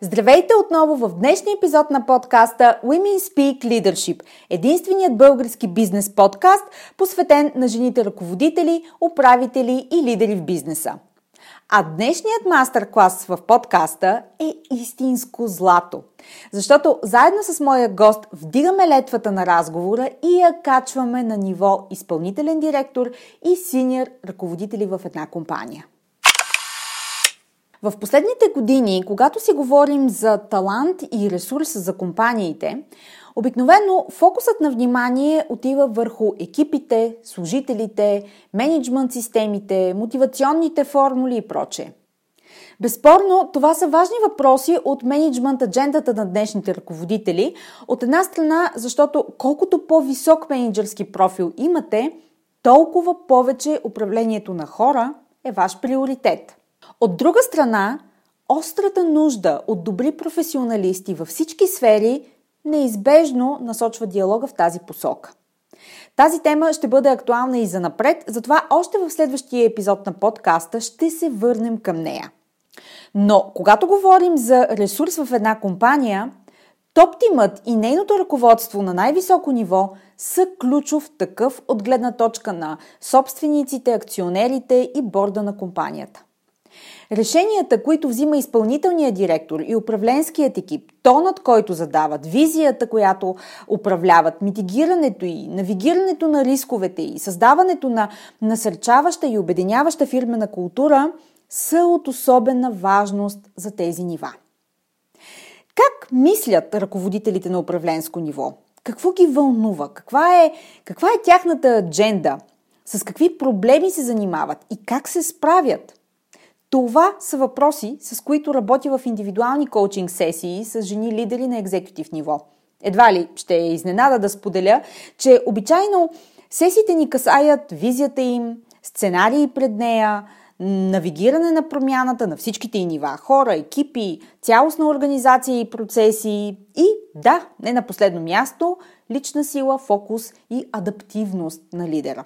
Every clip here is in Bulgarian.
Здравейте отново в днешния епизод на подкаста Women Speak Leadership, единственият български бизнес подкаст, посветен на жените ръководители, управители и лидери в бизнеса. А днешният мастер-клас в подкаста е истинско злато. Защото заедно с моя гост вдигаме летвата на разговора и я качваме на ниво изпълнителен директор и синьор ръководители в една компания. В последните години, когато си говорим за талант и ресурс за компаниите, обикновено фокусът на внимание отива върху екипите, служителите, менеджмент системите, мотивационните формули и прочее. Безспорно, това са важни въпроси от менеджмент аджендата на днешните ръководители. От една страна, защото колкото по-висок менеджерски профил имате, толкова повече управлението на хора е ваш приоритет. От друга страна, острата нужда от добри професионалисти във всички сфери неизбежно насочва диалога в тази посока. Тази тема ще бъде актуална и за напред, затова още в следващия епизод на подкаста ще се върнем към нея. Но когато говорим за ресурс в една компания, топтимът и нейното ръководство на най-високо ниво са ключов такъв от гледна точка на собствениците, акционерите и борда на компанията. Решенията, които взима изпълнителният директор и управленският екип, тонът, който задават, визията, която управляват, митигирането и навигирането на рисковете и създаването на насърчаваща и обединяваща фирмена култура са от особена важност за тези нива. Как мислят ръководителите на управленско ниво? Какво ги вълнува? Каква е, каква е тяхната адженда? С какви проблеми се занимават и как се справят? Това са въпроси, с които работя в индивидуални коучинг сесии с жени лидери на екзекутив ниво. Едва ли ще е изненада да споделя, че обичайно сесиите ни касаят визията им, сценарии пред нея, навигиране на промяната на всичките и нива хора, екипи, цялостна организация и процеси и, да, не на последно място, лична сила, фокус и адаптивност на лидера.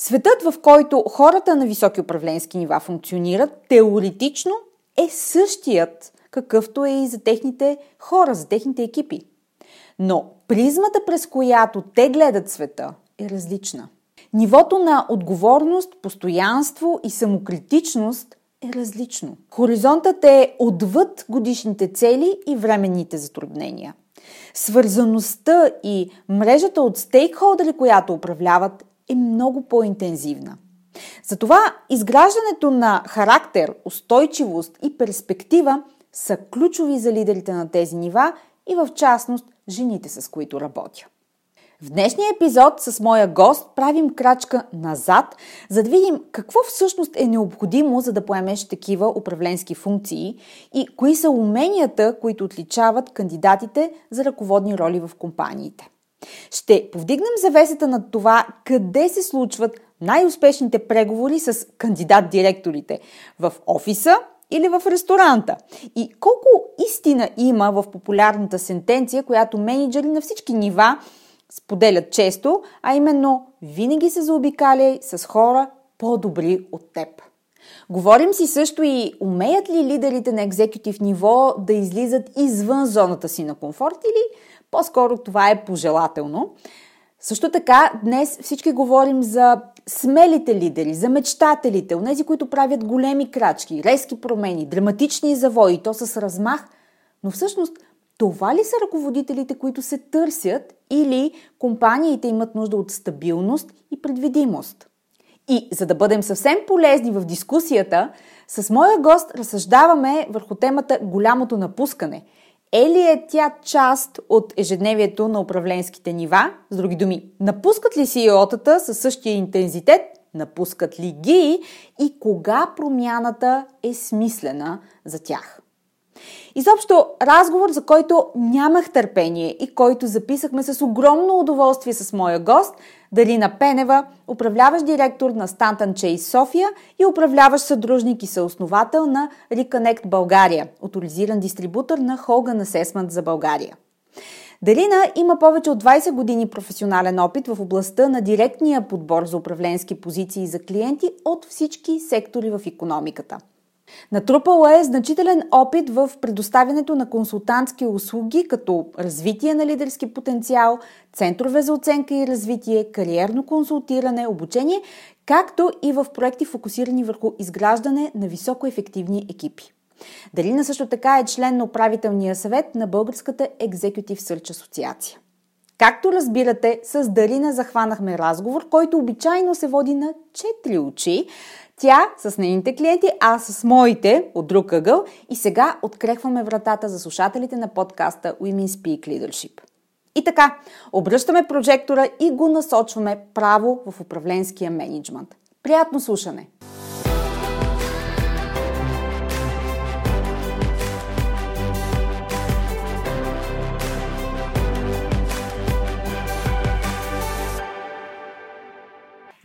Светът, в който хората на високи управленски нива функционират, теоретично е същият, какъвто е и за техните хора, за техните екипи. Но призмата, през която те гледат света, е различна. Нивото на отговорност, постоянство и самокритичност е различно. Хоризонтът е отвъд годишните цели и временните затруднения. Свързаността и мрежата от стейкхолдери, която управляват, е много по-интензивна. Затова изграждането на характер, устойчивост и перспектива са ключови за лидерите на тези нива и в частност жените, с които работя. В днешния епизод с моя гост правим крачка назад, за да видим какво всъщност е необходимо, за да поемеш такива управленски функции и кои са уменията, които отличават кандидатите за ръководни роли в компаниите. Ще повдигнем завесата на това къде се случват най-успешните преговори с кандидат-директорите в офиса или в ресторанта. И колко истина има в популярната сентенция, която менеджери на всички нива споделят често, а именно винаги се заобикаляй с хора по-добри от теб. Говорим си също и умеят ли лидерите на екзекутив ниво да излизат извън зоната си на комфорт или по-скоро това е пожелателно. Също така, днес всички говорим за смелите лидери, за мечтателите, онези, които правят големи крачки, резки промени, драматични завои, то с размах. Но всъщност, това ли са ръководителите, които се търсят или компаниите имат нужда от стабилност и предвидимост? И за да бъдем съвсем полезни в дискусията, с моя гост разсъждаваме върху темата голямото напускане – е ли е тя част от ежедневието на управленските нива? С други думи, напускат ли CEO-тата със същия интензитет? Напускат ли ги? И кога промяната е смислена за тях? Изобщо разговор, за който нямах търпение и който записахме с огромно удоволствие с моя гост, Дарина Пенева, управляващ директор на Stanton Chase София и управляващ съдружник и съосновател на Reconnect България, авторизиран дистрибутор на Hogan Assessment за България. Дарина има повече от 20 години професионален опит в областта на директния подбор за управленски позиции за клиенти от всички сектори в економиката – Натрупала е значителен опит в предоставянето на консултантски услуги, като развитие на лидерски потенциал, центрове за оценка и развитие, кариерно консултиране, обучение, както и в проекти фокусирани върху изграждане на високоефективни екипи. Дарина също така е член на управителния съвет на Българската Executive Search Асоциация. Както разбирате, с Дарина захванахме разговор, който обичайно се води на четири очи, тя с нейните клиенти, а с моите от друг ъгъл и сега открехваме вратата за слушателите на подкаста Women Speak Leadership. И така, обръщаме прожектора и го насочваме право в управленския менеджмент. Приятно слушане!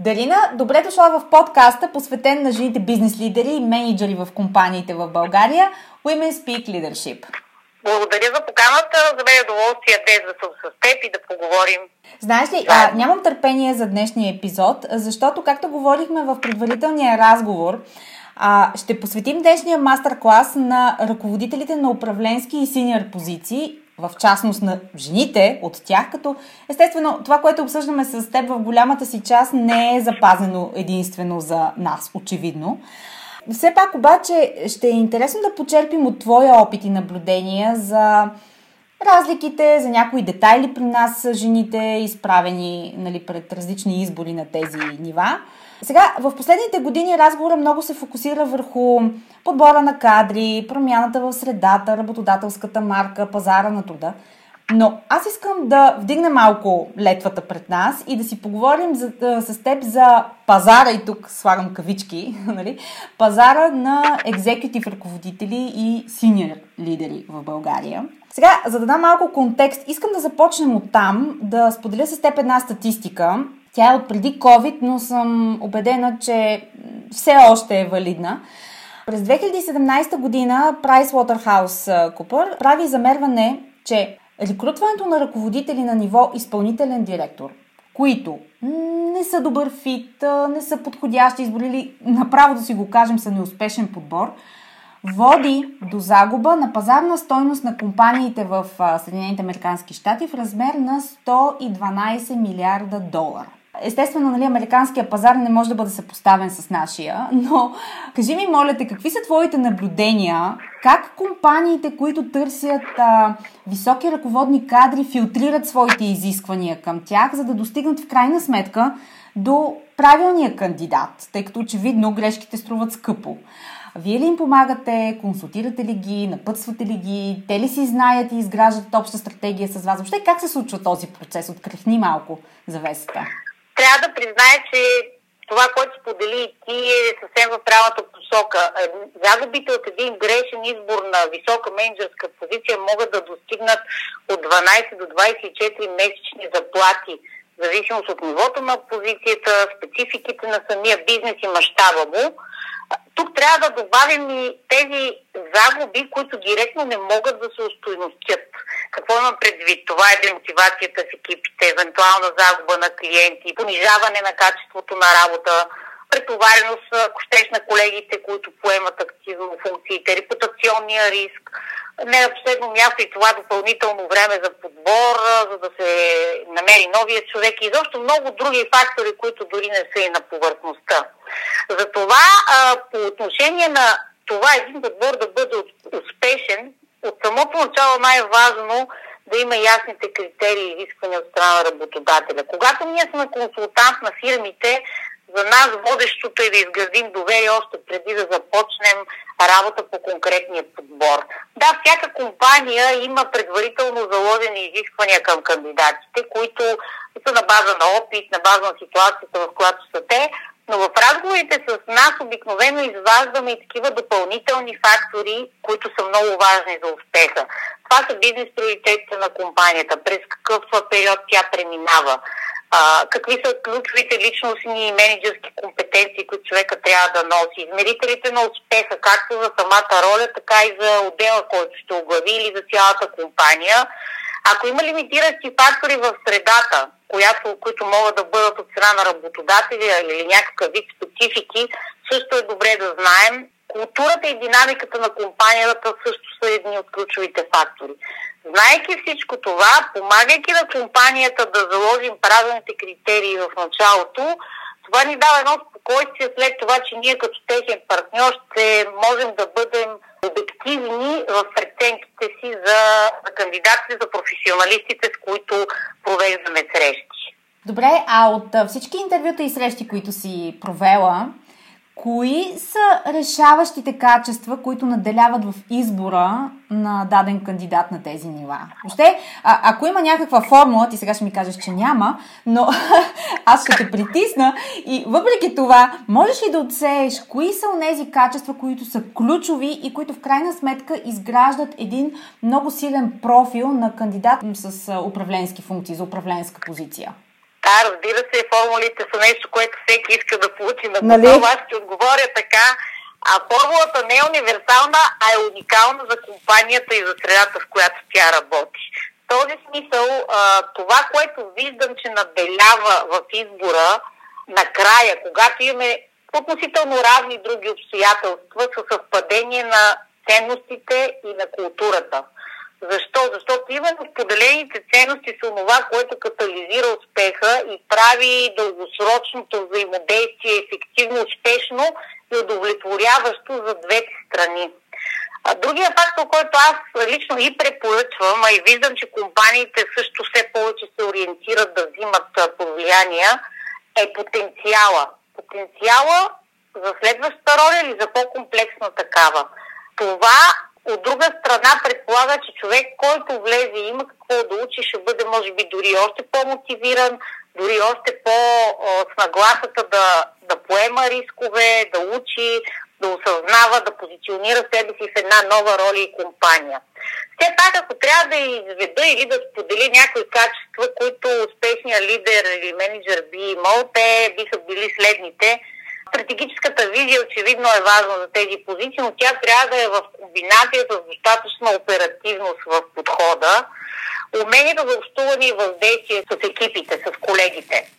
Дарина, добре дошла в подкаста, посветен на жените бизнес лидери и менеджери в компаниите в България Women Speak Leadership. Благодаря за поканата. За мен е удоволствие днес да съм с теб и да поговорим. Знаеш ли, а, нямам търпение за днешния епизод, защото, както говорихме в предварителния разговор, а, ще посветим днешния мастер-клас на ръководителите на управленски и синьор позиции в частност на жените от тях, като естествено това, което обсъждаме с теб в голямата си част не е запазено единствено за нас, очевидно. Все пак обаче ще е интересно да почерпим от твоя опит и наблюдения за разликите, за някои детайли при нас жените, изправени нали, пред различни избори на тези нива. Сега, в последните години разговора много се фокусира върху подбора на кадри, промяната в средата, работодателската марка, пазара на труда. Но аз искам да вдигна малко летвата пред нас и да си поговорим за, с теб за пазара, и тук слагам кавички, нали? пазара на екзекутив ръководители и синьор лидери в България. Сега, за да дам малко контекст, искам да започнем от там, да споделя с теб една статистика. Тя е от преди COVID, но съм убедена, че все още е валидна. През 2017 година PricewaterhouseCoopers прави замерване, че рекрутването на ръководители на ниво изпълнителен директор, които не са добър фит, не са подходящи избори или направо да си го кажем са неуспешен подбор, води до загуба на пазарна стойност на компаниите в Съединените Американски щати в размер на 112 милиарда долара. Естествено, нали, американския пазар не може да бъде съпоставен с нашия, но кажи ми, моля те, какви са твоите наблюдения? Как компаниите, които търсят а, високи ръководни кадри, филтрират своите изисквания към тях, за да достигнат в крайна сметка до правилния кандидат, тъй като очевидно грешките струват скъпо. Вие ли им помагате, консултирате ли ги, напътствате ли ги, те ли си знаят и изграждат обща стратегия с вас? Въобще как се случва този процес? Открехни малко завесата трябва да призная, че това, което сподели и ти е съвсем в правилната посока. Е, загубите от един грешен избор на висока менеджерска позиция могат да достигнат от 12 до 24 месечни заплати, в зависимост от нивото на позицията, спецификите на самия бизнес и мащаба му. Тук трябва да добавим и тези загуби, които директно не могат да се устойностят. Какво има предвид? Това е демотивацията в екипите, евентуална загуба на клиенти, понижаване на качеството на работа, претовареност, ако на колегите, които поемат активно функциите, репутационния риск, не на последно място и това допълнително време за подбор, за да се намери новия човек и изобщо много други фактори, които дори не са и на повърхността. Затова по отношение на това един подбор да бъде успешен, от самото начало най-важно да има ясните критерии и изисквания от страна на работодателя. Когато ние сме консултант на фирмите, за нас водещото е да изградим доверие още преди да започнем работа по конкретния подбор. Да, всяка компания има предварително заложени изисквания към кандидатите, които са на база на опит, на база на ситуацията, в която са те, но в разговорите с нас обикновено изваждаме и такива допълнителни фактори, които са много важни за успеха. Това са бизнес приоритетите на компанията, през какъв период тя преминава, а, какви са ключовите личностни и менеджерски компетенции, които човека трябва да носи, измерителите на успеха, както за самата роля, така и за отдела, който ще оглави или за цялата компания. Ако има лимитиращи фактори в средата, която, които могат да бъдат от страна на работодателя или някакъв вид специфики, също е добре да знаем. Културата и динамиката на компанията също са едни от ключовите фактори. Знайки всичко това, помагайки на компанията да заложим правилните критерии в началото, това ни дава едно спокойствие след това, че ние като техен партньор ще можем да бъдем обективни в преценките си за, за кандидатите, за професионалистите, с които провеждаме срещи. Добре, а от всички интервюта и срещи, които си провела, Кои са решаващите качества, които наделяват в избора на даден кандидат на тези нива? Въобще, а, ако има някаква формула, ти сега ще ми кажеш, че няма, но аз ще те притисна и въпреки това, можеш ли да отсееш кои са тези качества, които са ключови и които в крайна сметка изграждат един много силен профил на кандидат с управленски функции, за управленска позиция? Да, разбира се, формулите са нещо, което всеки иска да получи на нали? Аз ще отговоря така. А формулата не е универсална, а е уникална за компанията и за средата, в която тя работи. В този смисъл, това, което виждам, че наделява в избора накрая, когато имаме относително равни други обстоятелства, са съвпадение на ценностите и на културата. Защо? Защото именно споделените ценности са това, което катализира успеха и прави дългосрочното взаимодействие ефективно, успешно и удовлетворяващо за двете страни. А другия фактор, който аз лично и препоръчвам, а и виждам, че компаниите също все повече се ориентират да взимат повлияния, е потенциала. Потенциала за следващата роля или за по-комплексна такава. Това от друга страна предполага, че човек, който влезе и има какво да учи, ще бъде може би дори още по-мотивиран, дори още по-с нагласата да, да поема рискове, да учи, да осъзнава, да позиционира себе си в една нова роля и компания. Все пак, ако трябва да изведа или да сподели някои качества, които успешният лидер или менеджер би имал, те биха били следните – Стратегическата визия очевидно е важна за тези позиции, но тя трябва да е в комбинация с достатъчна оперативност в подхода, умението за общуване и въздействие с екипите, с колегите.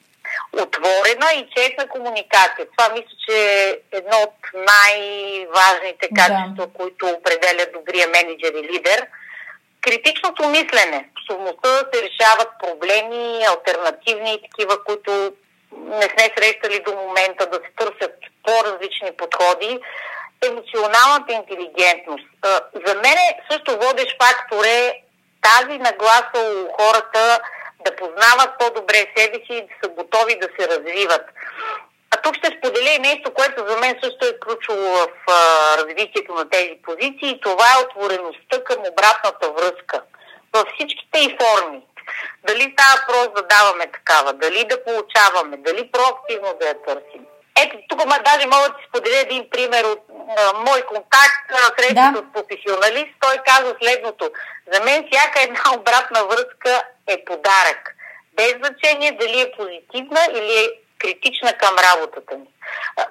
Отворена и честна комуникация. Това мисля, че е едно от най-важните качества, да. които определят добрия менеджер и лидер. Критичното мислене, способността да се решават проблеми, альтернативни и такива, които не сме срещали до момента да се търсят по-различни подходи, емоционалната интелигентност. За мен също водещ фактор е тази нагласа у хората да познават по-добре себе си и да са готови да се развиват. А тук ще споделя и нещо, което за мен също е ключово в развитието на тези позиции. Това е отвореността към обратната връзка. Във всичките и форми. Дали става просто да даваме такава, дали да получаваме, дали проактивно да я търсим. Ето, тук ма, даже мога да ти споделя един пример от а, мой контакт, среща да. с професионалист. Той каза следното. За мен всяка една обратна връзка е подарък. Без значение дали е позитивна или е критична към работата ми.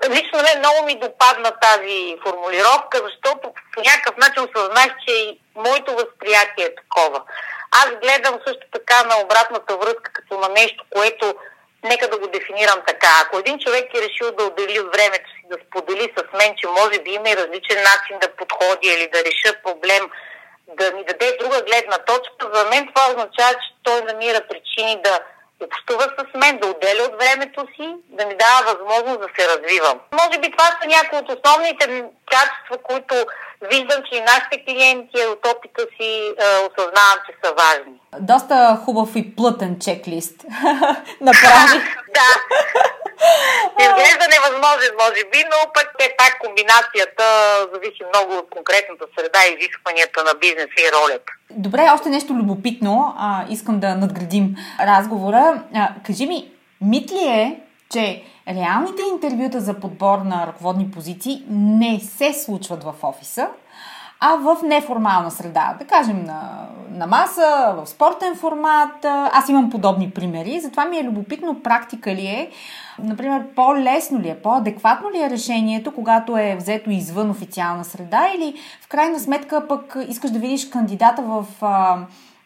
Лично мен много ми допадна тази формулировка, защото по някакъв начин осъзнах, че и моето възприятие е такова. Аз гледам също така на обратната връзка като на нещо, което нека да го дефинирам така. Ако един човек е решил да отдели от времето си, да сподели с мен, че може би има и различен начин да подходи или да реша проблем, да ми даде друга гледна точка, за мен това означава, че той намира причини да общува с мен, да отделя от времето си, да ми дава възможност да се развивам. Може би това са някои от основните качества, които виждам, че и нашите клиенти от опита си е, осъзнавам, че са важни. Доста хубав и плътен чеклист направи. да. Изглежда невъзможен, може би, но пък е пак комбинацията зависи много от конкретната среда и изискванията на бизнеса и ролята. Добре, още нещо любопитно. А, искам да надградим разговора. А, кажи ми, мит ли е, че реалните интервюта за подбор на ръководни позиции не се случват в офиса, а в неформална среда. Да кажем на, на маса, в спортен формат. Аз имам подобни примери, затова ми е любопитно практика ли е. Например, по-лесно ли е, по-адекватно ли е решението, когато е взето извън официална среда или в крайна сметка пък искаш да видиш кандидата в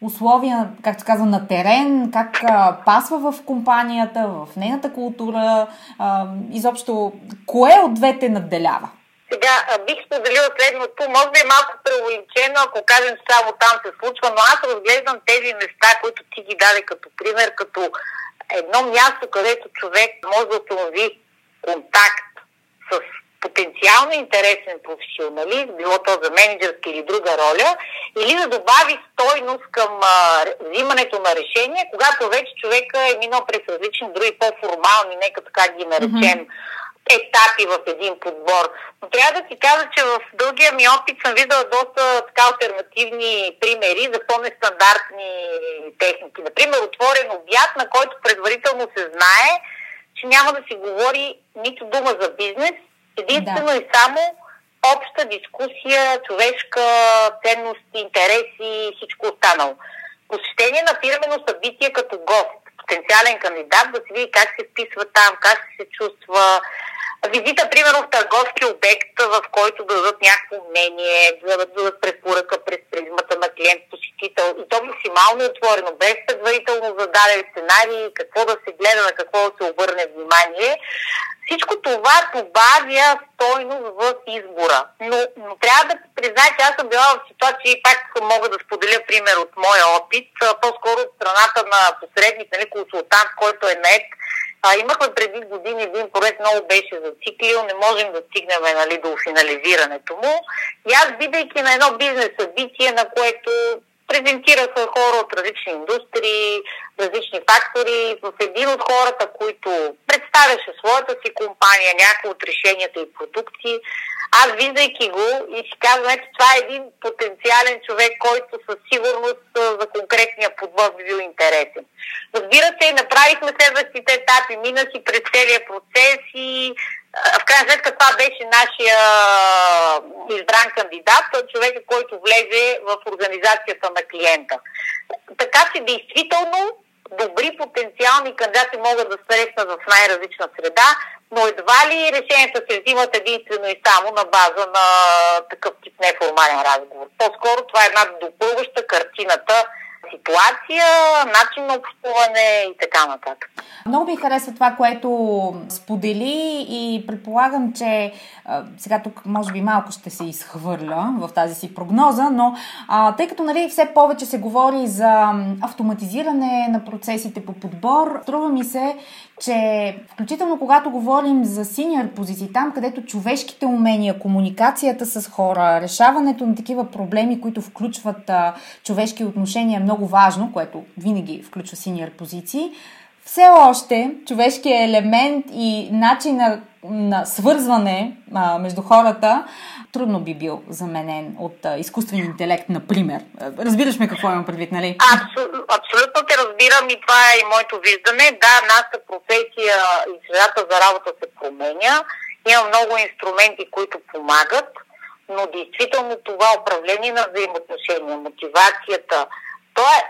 условия, както казва, на терен, как а, пасва в компанията, в нейната култура, а, изобщо, кое от двете надделява? Сега бих споделила следното. Може би е малко преувеличено, ако кажем, че само там се случва, но аз разглеждам тези места, които ти ги даде като пример, като едно място, където човек може да установи контакт с потенциално интересен професионалист, било то за менеджерска или друга роля, или да добави стойност към а, взимането на решение, когато вече човека е минал през различни други по-формални, нека така ги наречем, mm-hmm етапи в един подбор. Но трябва да ти кажа, че в дългия ми опит съм виждала доста така альтернативни примери за по-нестандартни техники. Например, отворен обяд, на който предварително се знае, че няма да си говори нито дума за бизнес, единствено да. и само обща дискусия, човешка ценности, интереси и всичко останало. Посещение на фирмено събитие като гост, потенциален кандидат, да се види как се вписва там, как се чувства, визита, примерно в търговски обект, в който да дадат някакво мнение, да дадат препоръка през призмата на клиент-посетител и то максимално отворено, без предварително зададен сценарий, какво да се гледа, на какво да се обърне внимание. Всичко това добавя стойност в избора. Но, но трябва да призная, че аз съм била в ситуация и пак мога да споделя пример от моя опит, по-скоро от страната на посредник, нали, консултант, който е нет а, имахме преди години един проект, много беше зациклил, не можем да стигнем нали, до финализирането му. И аз, бидейки на едно бизнес събитие, на което презентираха хора от различни индустрии, различни фактори. В един от хората, които представяше своята си компания, някои от решенията и продукти, аз виждайки го и си казвам, че това е един потенциален човек, който със сигурност за конкретния подбор би бил интересен. Разбира се, направихме следващите етапи, мина си през целия процес и в крайна сметка това беше нашия избран кандидат, човека, който влезе в организацията на клиента. Така че, действително, добри потенциални кандидати могат да срещнат в най-различна среда, но едва ли решенията се взимат единствено и само на база на такъв тип неформален разговор. По-скоро това е една допълваща картината ситуация, начин на общуване и така нататък. Много ми харесва това, което сподели и предполагам, че сега тук може би малко ще се изхвърля в тази си прогноза, но а, тъй като нали, все повече се говори за автоматизиране на процесите по подбор, струва ми се, че включително когато говорим за синьор позиции, там където човешките умения, комуникацията с хора, решаването на такива проблеми, които включват а, човешки отношения е много важно, което винаги включва синьор позиции, все още човешкият елемент и начин на, свързване а, между хората трудно би бил заменен от а, изкуствен интелект, например. Разбираш ме какво имам предвид, нали? Абсолютно, абсолютно те разбирам и това е и моето виждане. Да, нашата професия и средата за работа се променя. Има много инструменти, които помагат, но действително това управление на взаимоотношения, мотивацията,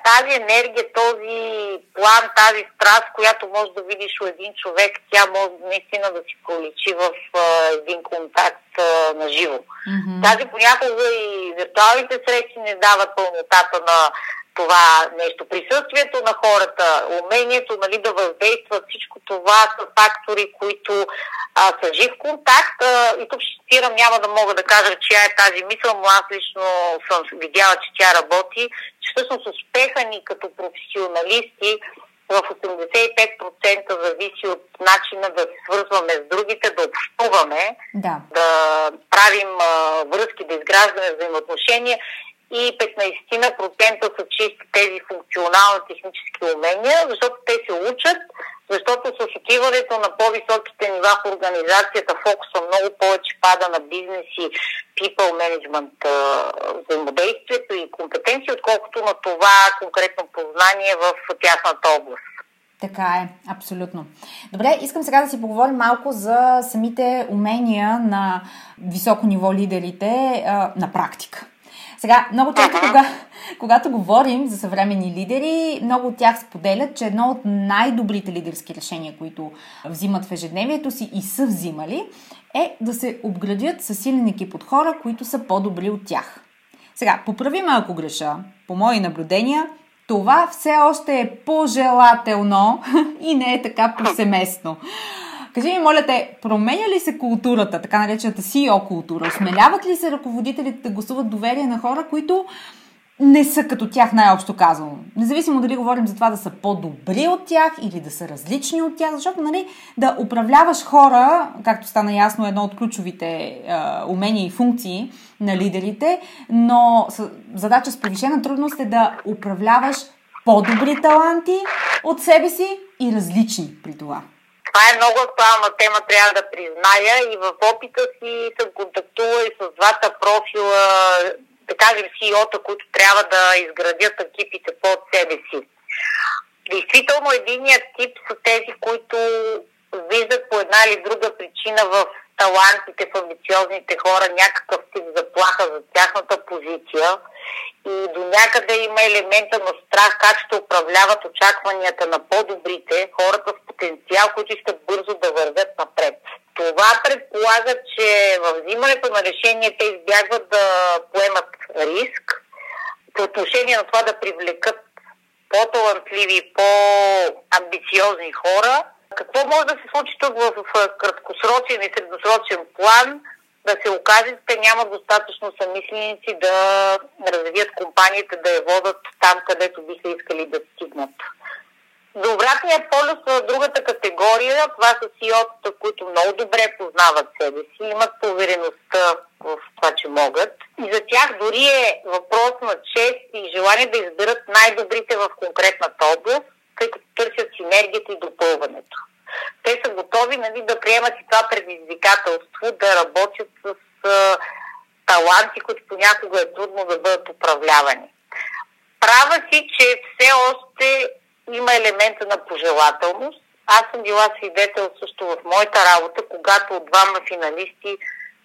тази енергия, този план, тази страст, която може да видиш у един човек, тя може наистина да си проличи в един контакт а, на живо. Mm-hmm. Тази понякога и виртуалните срещи не дават пълнотата на това нещо. Присъствието на хората, умението нали, да въздействат, всичко това са фактори, които а, са жив контакт. А, и тук ще цитирам, няма да мога да кажа, чия е тази мисъл, но аз лично съм видяла, че тя работи, че всъщност успеха ни като професионалисти в 85% зависи от начина да се свързваме с другите, да общуваме, да, да правим а, връзки, да изграждаме взаимоотношения и 15% са чисти тези функционално-технически умения, защото те се учат, защото с отиването на по-високите нива в организацията фокуса много повече пада на бизнес и people management взаимодействието и компетенции, отколкото на това конкретно познание в тяхната област. Така е, абсолютно. Добре, искам сега да си поговорим малко за самите умения на високо ниво лидерите на практика. Сега, много често, кога, когато говорим за съвременни лидери, много от тях споделят, че едно от най-добрите лидерски решения, които взимат в ежедневието си и са взимали, е да се обградят с силен екип от хора, които са по-добри от тях. Сега, поправи ме ако греша. По мои наблюдения, това все още е пожелателно и не е така повсеместно. Кажи ми, моля те, променя ли се културата, така наречената CEO култура? Осмеляват ли се ръководителите да гласуват доверие на хора, които не са като тях най-общо казано. Независимо дали говорим за това да са по-добри от тях или да са различни от тях, защото нали, да управляваш хора, както стана ясно, е едно от ключовите е, умения и функции на лидерите, но задача с повишена трудност е да управляваш по-добри таланти от себе си и различни при това. Това е много актуална тема, трябва да призная и в опита си съм контактувала и с двата профила, да кажем CEO-та, които трябва да изградят екипите под себе си. Действително, единият тип са тези, които виждат по една или друга причина в талантите, в амбициозните хора някакъв тип заплаха за тяхната позиция и до някъде има елемента на страх как ще управляват очакванията на по-добрите, хората с потенциал, които искат бързо да вървят напред. Това предполага, че в взимането на решение те избягват да поемат риск по отношение на това да привлекат по-талантливи, по-амбициозни хора. Какво може да се случи тук в краткосрочен и средносрочен план? да се окаже, че те нямат достатъчно самисленици да развият компанията, да я водат там, където биха искали да стигнат. За обратния полюс, другата категория, това са CEO-та, които много добре познават себе си, имат повереността в това, че могат. И за тях дори е въпрос на чест и желание да изберат най-добрите в конкретната област, тъй като търсят синергията и допълването те са готови нали, да приемат и това предизвикателство, да работят с а, таланти, които понякога е трудно да бъдат управлявани. Права си, че все още има елемента на пожелателност. Аз съм била свидетел също в моята работа, когато от двама финалисти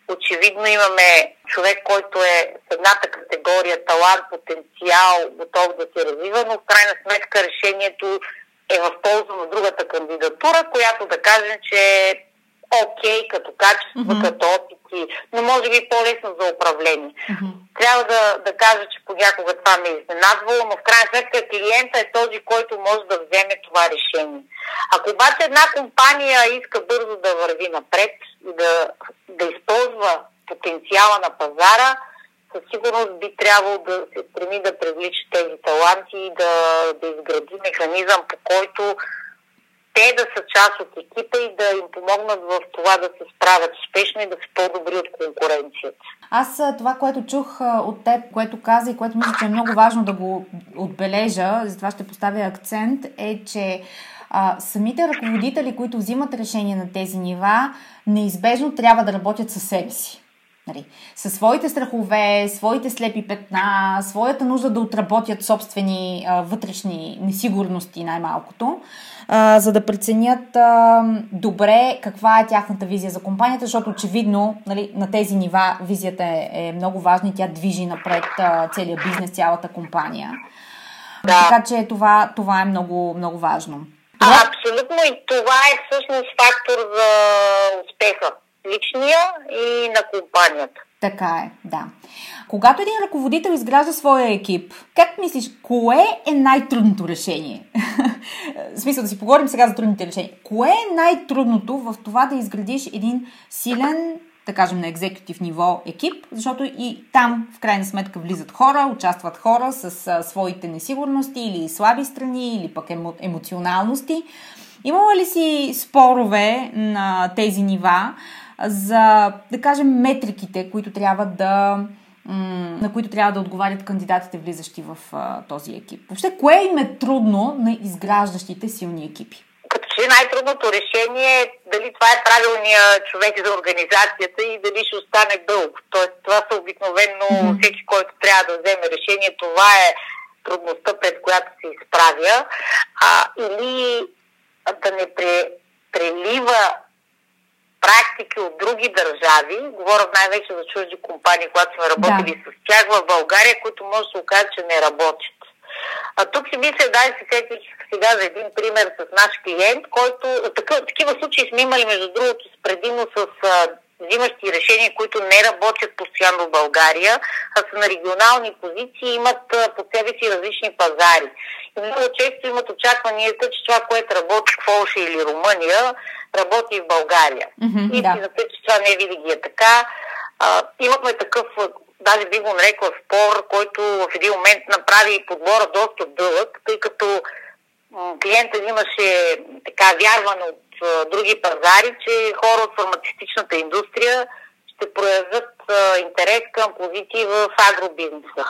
очевидно имаме човек, който е с едната категория талант, потенциал, готов да се развива, но в крайна сметка решението е в полза на другата кандидатура, която да кажем, че е окей като качество, mm-hmm. като опити, но може би по-лесно за управление. Mm-hmm. Трябва да, да кажа, че понякога това ме е изненадвало, но в крайна сметка клиента е този, който може да вземе това решение. Ако обаче една компания иска бързо да върви напред и да, да използва потенциала на пазара, със сигурност би трябвало да се стреми да привлича тези таланти и да, да изгради механизъм, по който те да са част от екипа и да им помогнат в това да се справят успешно и да са по-добри от конкуренцията. Аз това, което чух от теб, което каза и което мисля, че е много важно да го отбележа, затова ще поставя акцент, е, че самите ръководители, които взимат решение на тези нива, неизбежно трябва да работят със себе си. Нали, със своите страхове, своите слепи петна, своята нужда да отработят собствени а, вътрешни несигурности най-малкото, а, за да преценят а, добре каква е тяхната визия за компанията, защото очевидно нали, на тези нива визията е, е много важна и тя движи напред а, целият бизнес, цялата компания. Да. Така че това, това е много, много важно. Това... Абсолютно и това е всъщност фактор за успеха личния и на компанията. Така е, да. Когато един ръководител изгражда своя екип, как мислиш, кое е най-трудното решение? в смисъл да си поговорим сега за трудните решения. Кое е най-трудното в това да изградиш един силен, да кажем на екзекутив ниво екип, защото и там в крайна сметка влизат хора, участват хора с а, своите несигурности или слаби страни, или пък емо, емоционалности. Имала ли си спорове на тези нива за, да кажем, метриките, които трябва да на които трябва да отговарят кандидатите, влизащи в а, този екип. Въобще, кое им е трудно на изграждащите силни екипи? Като че най-трудното решение е дали това е правилният човек за организацията и дали ще остане дълго. Тоест, това са обикновено mm-hmm. всеки, който трябва да вземе решение, това е трудността, пред която се изправя. А, или да не прелива практики от други държави, говоря най-вече за чужди компании, когато сме работили да. с тях в България, които може да се окаже, че не работят. А тук си мисля, дай се сетих сега за един пример с наш клиент, който такъв, такива случаи сме имали, между другото, с предимно с а, взимащи решения, които не работят постоянно в България, а са на регионални позиции и имат а, под себе си различни пазари. И много често имат очакванията, че това, което работи в Польша или Румъния, работи в България. Mm-hmm, Истината да. че това не винаги е така. А, имахме такъв, даже би го нарекла спор, който в един момент направи подбора доста дълъг, тъй като клиентът имаше така а, други пазари, че хора от фармацевтичната индустрия ще проявят а, интерес към позиции в агробизнеса.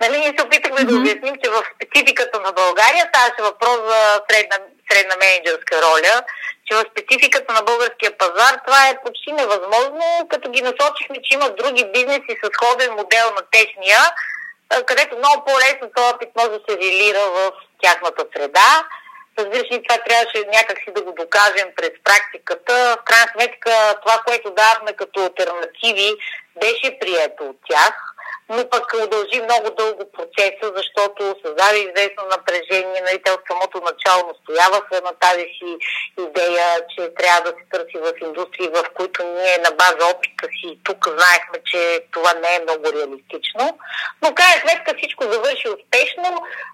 Нали, ние се опитахме mm-hmm. да обясним, че в спецификата на България ставаше въпрос за средна, средна менеджерска роля, че в спецификата на българския пазар това е почти невъзможно, като ги насочихме, че има други бизнеси с сходен модел на техния, където много по-лесно този опит може да се релира в тяхната среда. Разбира се, това трябваше някакси да го докажем през практиката. В крайна сметка това, което давахме като альтернативи, беше прието от тях но пък удължи много дълго процеса, защото създаде известно напрежение. Нали, те от самото начало настояваха на тази си идея, че трябва да се търси в индустрии, в които ние на база опита си тук знаехме, че това не е много реалистично. Но крайна сметка всичко завърши успешно.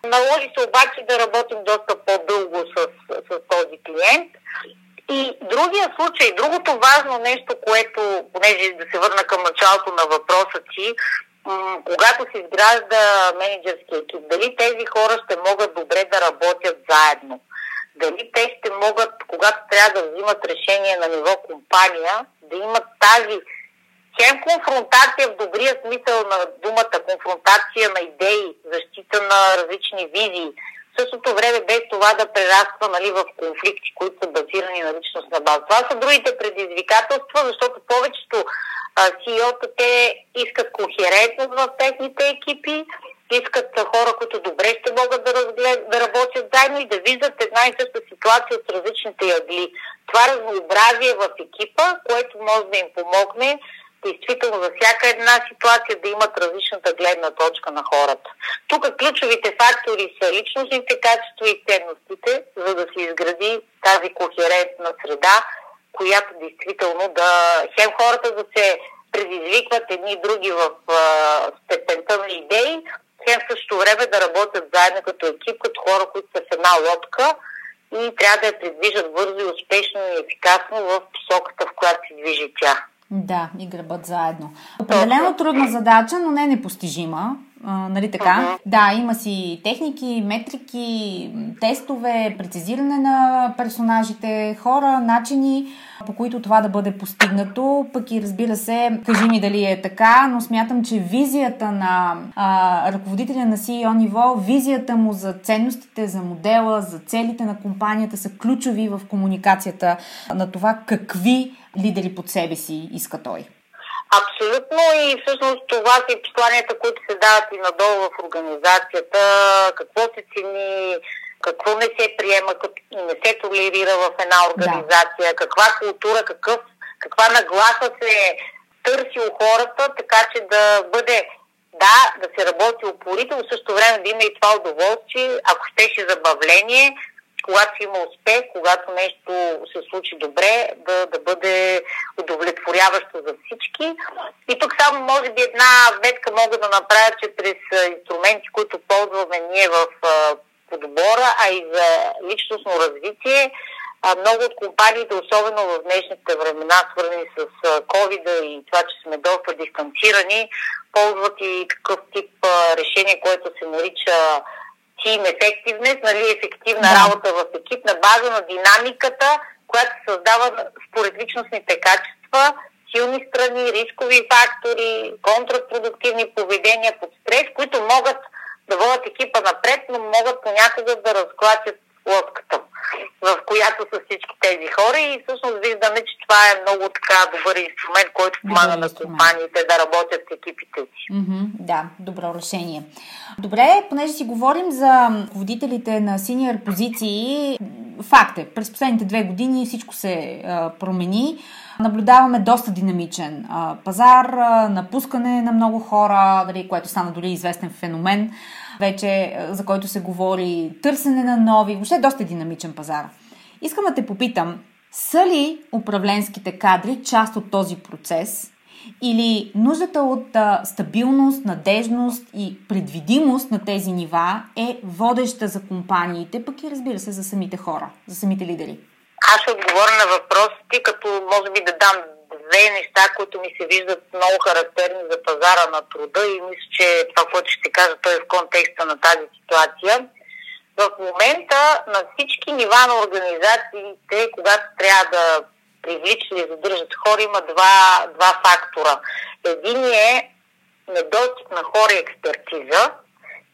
Наложи се обаче да работим доста по-дълго с, с този клиент. И другия случай, другото важно нещо, което, понеже да се върна към началото на въпроса ти, когато се изгражда менеджерски екип, дали тези хора ще могат добре да работят заедно, дали те ще могат, когато трябва да взимат решение на ниво компания, да имат тази хем конфронтация в добрия смисъл на думата, конфронтация на идеи, защита на различни визии, в същото време без това да прераства нали, в конфликти, които са базирани на личностна база. Това са другите предизвикателства, защото повечето CEO-та те искат кохерентност в техните екипи, искат хора, които добре ще могат да, разглед, да работят заедно и да виждат една и съща ситуация от различните ягли. Това разнообразие в екипа, което може да им помогне действително за всяка една ситуация да имат различната гледна точка на хората. Тук ключовите фактори са личностните качества и ценностите, за да се изгради тази кохерентна среда, която действително да хем хората да се предизвикват едни други в а, степента на идеи, хем в същото време да работят заедно като екип, като хора, които са в една лодка и трябва да я придвижат бързо и успешно и ефикасно в посоката, в която се движи тя. Да, и гръбът заедно. Определено трудна задача, но не непостижима. А, нали така? Uh-huh. Да, има си техники, метрики, тестове, прецизиране на персонажите, хора, начини, по които това да бъде постигнато. Пък и разбира се, кажи ми дали е така, но смятам, че визията на а, ръководителя на CEO ниво, визията му за ценностите, за модела, за целите на компанията са ключови в комуникацията на това какви лидери под себе си иска той. Абсолютно и всъщност това са и посланията, които се дават и надолу в организацията, какво се цени, какво не се приема и не се толерира в една организация, да. каква култура, какъв, каква нагласа се търси у хората, така че да бъде да, да се работи упорито, в същото време да има и това удоволствие, ако щеше забавление, когато има успех, когато нещо се случи добре, да, да бъде удовлетворяващо за всички. И тук само може би една ветка мога да направя, че през инструменти, които ползваме ние в подбора, а и за личностно развитие, много от компаниите, особено в днешните времена, свързани с covid и това, че сме доста дистанцирани, ползват и такъв тип решение, което се нарича Team Effectiveness, нали, ефективна да. работа в екип на база на динамиката, която се създава според личностните качества, силни страни, рискови фактори, контрапродуктивни поведения под стрес, които могат да водят екипа напред, но могат понякога да разклатят лодката, в която са всички тези хора и всъщност виждаме, че това е много така добър инструмент, който помага на компаниите да работят с екипите си. Mm-hmm, да, добро решение. Добре, понеже си говорим за водителите на синьор позиции, факт е, през последните две години всичко се а, промени. Наблюдаваме доста динамичен а, пазар, а, напускане на много хора, дали, което стана дори известен феномен вече е, за който се говори, търсене на нови, въобще доста динамичен пазар. Искам да те попитам, са ли управленските кадри част от този процес или нуждата от стабилност, надежност и предвидимост на тези нива е водеща за компаниите, пък и разбира се за самите хора, за самите лидери? Аз ще отговоря на въпросите, като може би да дам две неща, които ми се виждат много характерни за пазара на труда и мисля, че това, което ще кажа, той е в контекста на тази ситуация. В момента на всички нива на организациите, когато трябва да привличат или задържат хора, има два, два фактора. Един е недостиг на хора и експертиза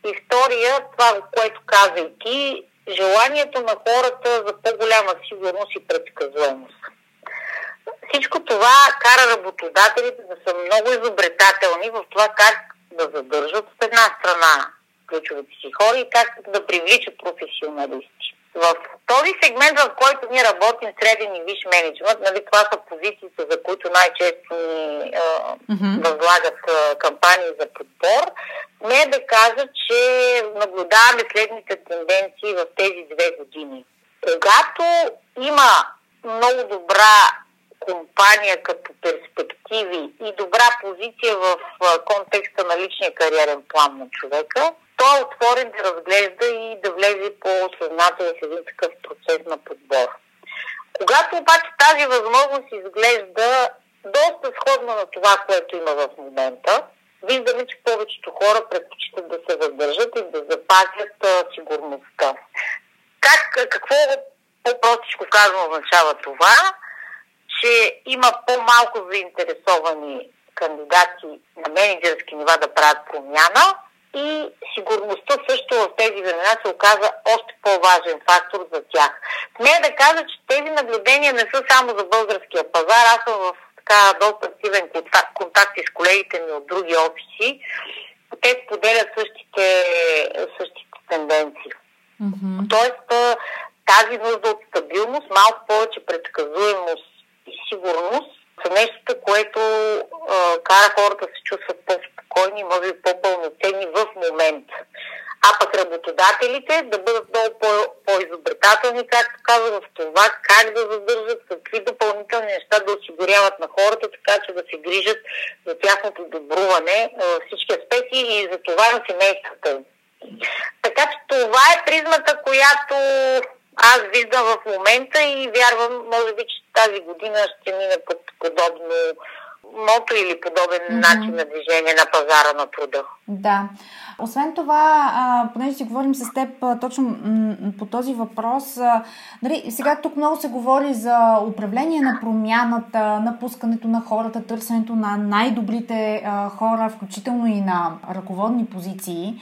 и втория, това, което каза и ти, желанието на хората за по-голяма сигурност и предсказуемост. Всичко това кара работодателите да са много изобретателни в това как да задържат от една страна ключовите си хора и как да привличат професионалисти. В този сегмент, в който ние работим среден и виш менеджмент, нали, това са позициите, за които най-често ни а, mm-hmm. възлагат а, кампании за подбор, не да кажа, че наблюдаваме следните тенденции в тези две години. Когато има много добра компания като перспективи и добра позиция в контекста на личния кариерен план на човека, той е отворен да разглежда и да влезе по-осъзнателно в един такъв процес на подбор. Когато обаче тази възможност изглежда доста сходна на това, което има в момента, виждаме, че повечето хора предпочитат да се въздържат и да запазят сигурността. Как, какво по-простичко казано означава това? Че има по-малко заинтересовани кандидати на менеджерски нива да правят промяна и сигурността също в тези времена се оказа още по-важен фактор за тях. Смея да кажа, че тези наблюдения не са само за българския пазар. Аз съм в така доста активен контакт, с колегите ми от други офиси. Те споделят същите, същите тенденции. Mm-hmm. Тоест, тази нужда от стабилност, малко повече предсказуемост сигурност са нещо, което а, кара хората да се чувстват по-спокойни, може би по-пълноценни в момента. А пък работодателите да бъдат много по-изобретателни, както казах, в това как да задържат, какви допълнителни неща да осигуряват на хората, така че да се грижат за тяхното добруване във всички аспекти и за това на семействата. Така че това е призмата, която аз виждам в момента и вярвам, може би, че тази година ще мине под подобно мото или подобен mm-hmm. начин на движение на пазара на труда. Да. Освен това, а, понеже си говорим с теб а, точно м- по този въпрос, а, нали, сега тук много се говори за управление на промяната, напускането на хората, търсенето на най-добрите а, хора, включително и на ръководни позиции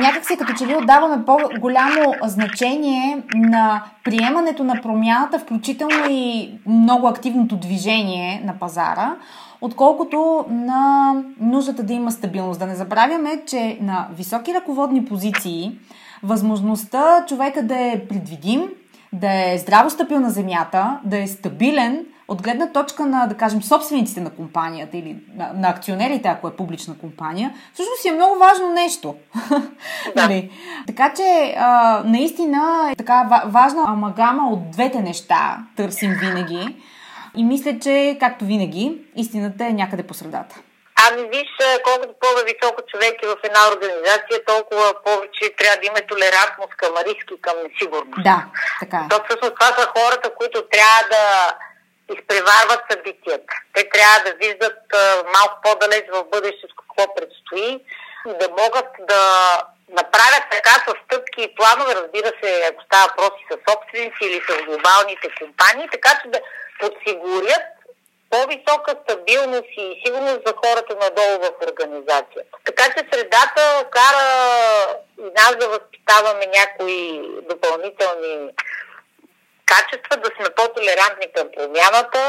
някак си като че ли отдаваме по-голямо значение на приемането на промяната, включително и много активното движение на пазара, отколкото на нуждата да има стабилност. Да не забравяме, че на високи ръководни позиции възможността човека да е предвидим, да е здраво стъпил на земята, да е стабилен, от гледна точка на, да кажем, собствениците на компанията или на, на акционерите, ако е публична компания, всъщност е много важно нещо. Да. нали? Така че, а, наистина, е така важна амагама от двете неща търсим винаги. И мисля, че, както винаги, истината е някъде по средата. Ами виж, колкото по-високо човек е в една организация, толкова повече трябва да има толерантност към риски, към несигурност. Да, така е. То всъщност това са хората, които трябва да изпреварват събитията. Те трябва да виждат малко по-далеч в бъдещето какво предстои и да могат да направят така с стъпки и планове, разбира се, ако става въпроси с собственици или с глобалните компании, така че да подсигурят по-висока стабилност и сигурност за хората надолу в организацията. Така че средата кара и нас да възпитаваме някои допълнителни качества, да сме по-толерантни към промяната,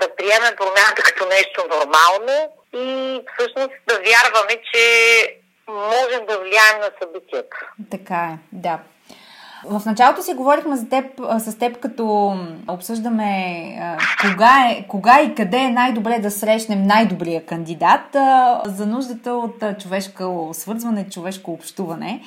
да приемем промяната като нещо нормално и всъщност да вярваме, че можем да влияем на събитията. Така е, да. В началото си говорихме за теб, с теб, като обсъждаме кога, е, кога и къде е най-добре да срещнем най-добрия кандидат за нуждата от човешко свързване, човешко общуване.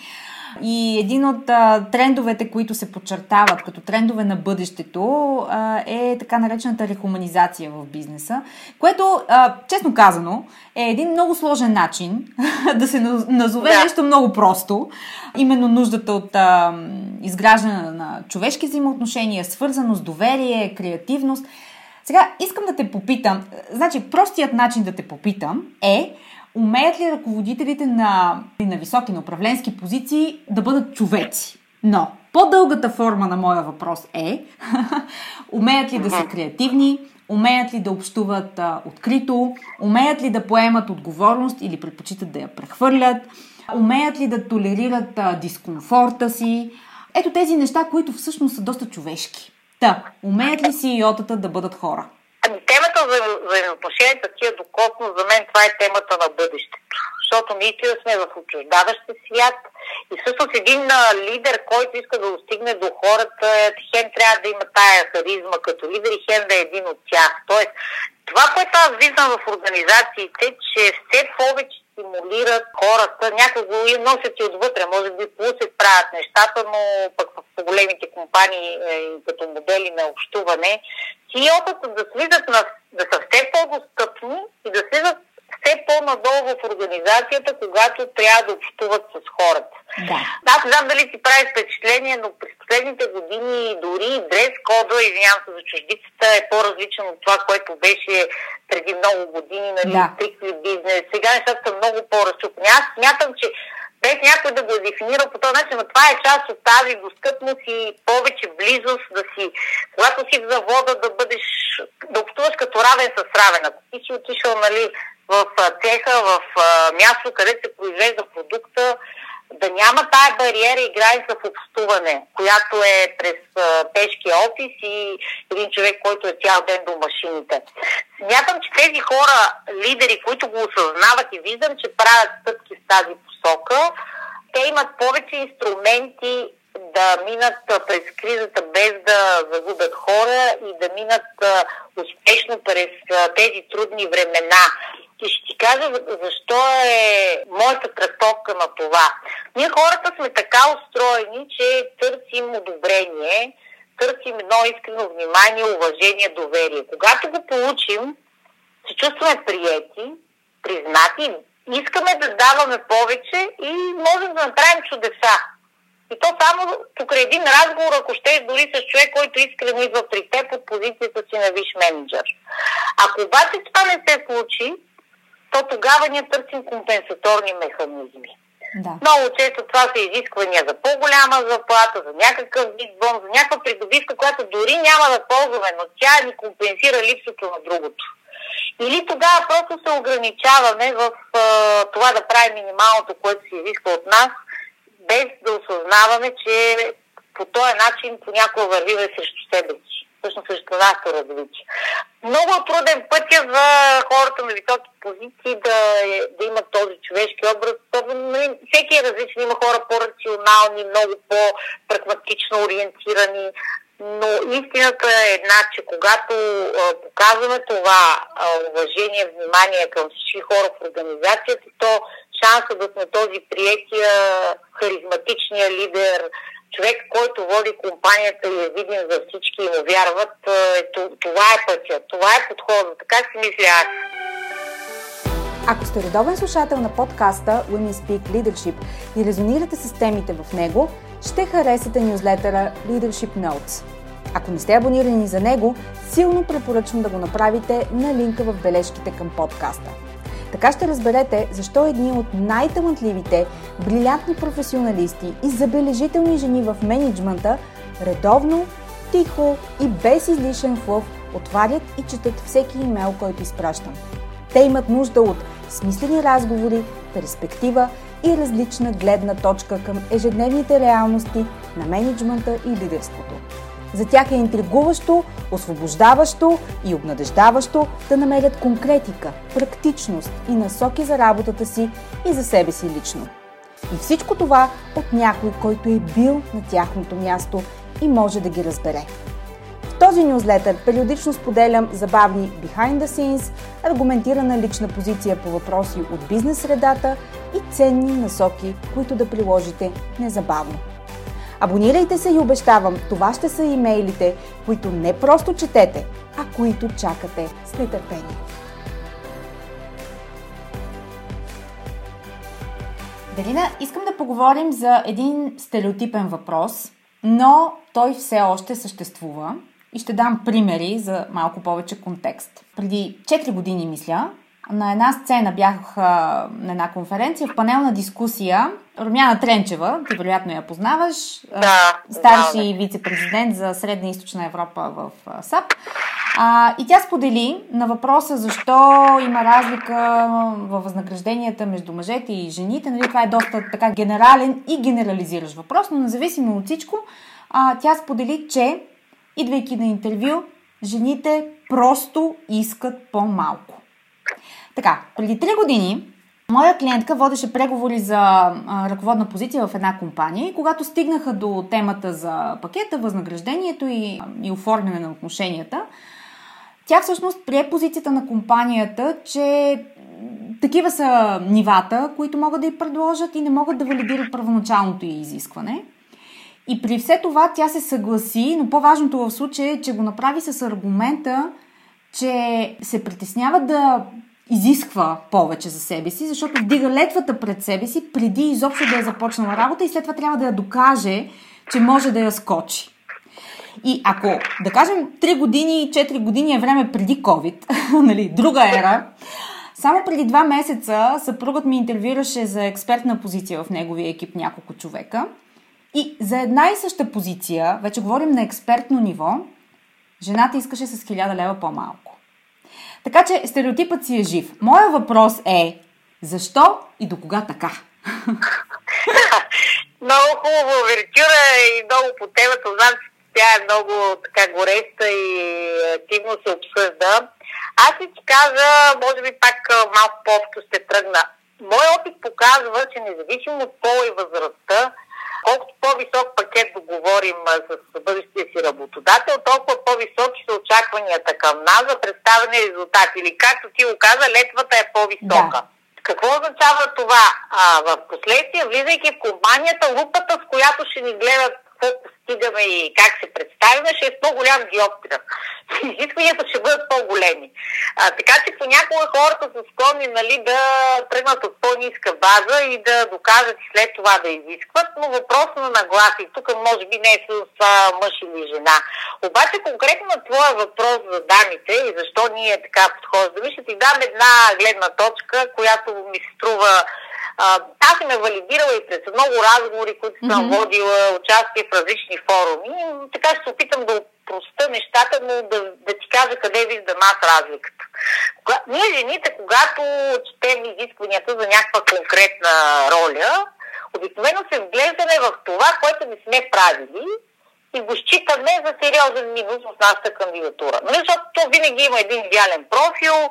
И един от а, трендовете, които се подчертават като трендове на бъдещето, а, е така наречената рехуманизация в бизнеса, което, а, честно казано, е един много сложен начин да се назове да. нещо много просто. Именно нуждата от а, изграждане на човешки взаимоотношения, свързаност, доверие, креативност. Сега искам да те попитам, значи простият начин да те попитам е умеят ли ръководителите на, на високи, на управленски позиции да бъдат човеци? Но по-дългата форма на моя въпрос е умеят ли да са креативни, умеят ли да общуват а, открито, умеят ли да поемат отговорност или предпочитат да я прехвърлят, умеят ли да толерират а, дискомфорта си. Ето тези неща, които всъщност са доста човешки. Та, умеят ли си йотата да бъдат хора? Взаимоотношенията тия докосно, за мен това е темата на бъдещето. Защото да сме в отчуждаващия свят и всъщност един лидер, който иска да достигне до хората, хен трябва да има тая харизма като лидер и хен да е един от тях. Тоест, това, което аз виждам в организациите, че все повече стимулират хората, някого и носят и отвътре, може би се правят нещата, но пък в големите компании е, като модели на общуване, CEO-тата да слизат на, да са все по-достъпни и да слизат все по-надолу в организацията, когато трябва да общуват с хората. Да. Аз не знам дали си прави впечатление, но през последните години дори дрес кода, извинявам се за чуждицата, е по-различен от това, което беше преди много години, нали, да. стрикли бизнес. Сега нещата са много по-разчупени. Аз смятам, че без някой да го е дефинирал по този начин, но това е част от тази достъпност и повече близост, да си, когато си в завода, да бъдеш, да общуваш като равен с равен. Ако ти си отишъл, нали, в цеха, в място, където се произвежда продукта, да няма тая бариера и граница в общуване, която е през тежкия офис и един човек, който е цял ден до машините. Смятам, че тези хора, лидери, които го осъзнават и виждам, че правят стъпки в тази посока, те имат повече инструменти да минат през кризата без да загубят хора и да минат успешно през тези трудни времена. И ще ти кажа защо е моята трактовка на това. Ние хората сме така устроени, че търсим одобрение, търсим едно искрено внимание, уважение, доверие. Когато го получим, се чувстваме приети, признати, искаме да даваме повече и можем да направим чудеса. И то само покрай един разговор, ако ще е дори с човек, който искрено идва при теб от позицията си на виш менеджер. Ако обаче това не се случи, то тогава ние търсим компенсаторни механизми. Да. Много често това са изисквания за по-голяма заплата, за някакъв вид бон, за някаква придобивка, която дори няма да ползваме, но тя ни компенсира липсото на другото. Или тогава просто се ограничаваме в а, това да правим минималното, което се изисква от нас, без да осъзнаваме, че по този начин понякога вървиме срещу себе си всъщност срещу нашето развитие. Много е труден пътя за хората на високи позиции да, е, да имат този човешки образ. Нали, всеки е различен. Има хора по-рационални, много по-прагматично ориентирани. но истината е една, че когато а, показваме това а, уважение, внимание към всички хора в организацията, то шанса да сме този приятия, харизматичния лидер, човек, който води компанията и е виден за всички и му вярват, е, това е пътя, това е подходът. Така си мисля аз. Ако сте редовен слушател на подкаста Women Speak Leadership и резонирате с темите в него, ще харесате нюзлетъра Leadership Notes. Ако не сте абонирани за него, силно препоръчвам да го направите на линка в бележките към подкаста. Така ще разберете защо едни от най-талантливите, брилянтни професионалисти и забележителни жени в менеджмента редовно, тихо и без излишен флъв отварят и четат всеки имейл, който изпращам. Те имат нужда от смислени разговори, перспектива и различна гледна точка към ежедневните реалности на менеджмента и лидерството. За тях е интригуващо, освобождаващо и обнадеждаващо да намерят конкретика, практичност и насоки за работата си и за себе си лично. И всичко това от някой, който е бил на тяхното място и може да ги разбере. В този нюзлетър периодично споделям забавни behind the scenes, аргументирана лична позиция по въпроси от бизнес средата и ценни насоки, които да приложите незабавно. Абонирайте се и обещавам, това ще са имейлите, които не просто четете, а които чакате с нетърпение. Дарина, искам да поговорим за един стереотипен въпрос, но той все още съществува и ще дам примери за малко повече контекст. Преди 4 години, мисля, на една сцена бях на една конференция в панелна дискусия. Румяна Тренчева, ти вероятно я познаваш, да, старши да. вице-президент за Средна и Източна Европа в САП. А, и тя сподели на въпроса защо има разлика във възнагражденията между мъжете и жените. Нали, това е доста така генерален и генерализиращ въпрос, но независимо от всичко, а, тя сподели, че идвайки на интервю, жените просто искат по-малко. Така, преди 3 години моя клиентка водеше преговори за а, ръководна позиция в една компания и когато стигнаха до темата за пакета, възнаграждението и, и оформяне на отношенията, тя всъщност прие позицията на компанията, че такива са нивата, които могат да й предложат и не могат да валидират първоначалното й изискване. И при все това тя се съгласи, но по-важното в случая е, че го направи с аргумента, че се притеснява да изисква повече за себе си, защото вдига летвата пред себе си преди изобщо да е започнала работа и след това трябва да я докаже, че може да я скочи. И ако, да кажем, 3 години, 4 години е време преди COVID, нали, друга ера, само преди два месеца съпругът ми интервюраше за експертна позиция в неговия екип няколко човека. И за една и съща позиция, вече говорим на експертно ниво, жената искаше с 1000 лева по-малко. Така че стереотипът си е жив. Моя въпрос е, защо и до кога така? много хубаво овертюра и много по темата. Знам, че тя е много така гореста и активно се обсъжда. Аз ще ти кажа, може би пак малко по-общо ще тръгна. Моят опит показва, че независимо от пола и възрастта, колкото по-висок пакет договорим с бъдещия си работодател, толкова по-високи са очакванията към нас за представени резултати. Или както ти го каза, летвата е по-висока. Да. Какво означава това? А, в последствие, влизайки в компанията, лупата, с която ще ни гледат постигаме и как се представяме, ще е с по-голям диоптер. Изискванията ще бъдат по-големи. А, така че понякога хората са склонни нали, да тръгнат от по-ниска база и да докажат и след това да изискват, но въпросът на нагласи, тук може би не е с това мъж или жена. Обаче конкретно на твоя въпрос за дамите и защо ние така подхождаме, ще ти дам една гледна точка, която ми се струва аз съм е валидирала и през много разговори, които съм mm-hmm. водила, участие в различни форуми. Така ще се опитам да проста нещата, но да, да ти кажа къде виждам аз разликата. Кога, ние жените, когато четем изискванията за някаква конкретна роля, обикновено се вглеждаме в това, което не сме правили и го считаме за сериозен минус в нашата кандидатура. Нали, защото то винаги има един идеален профил,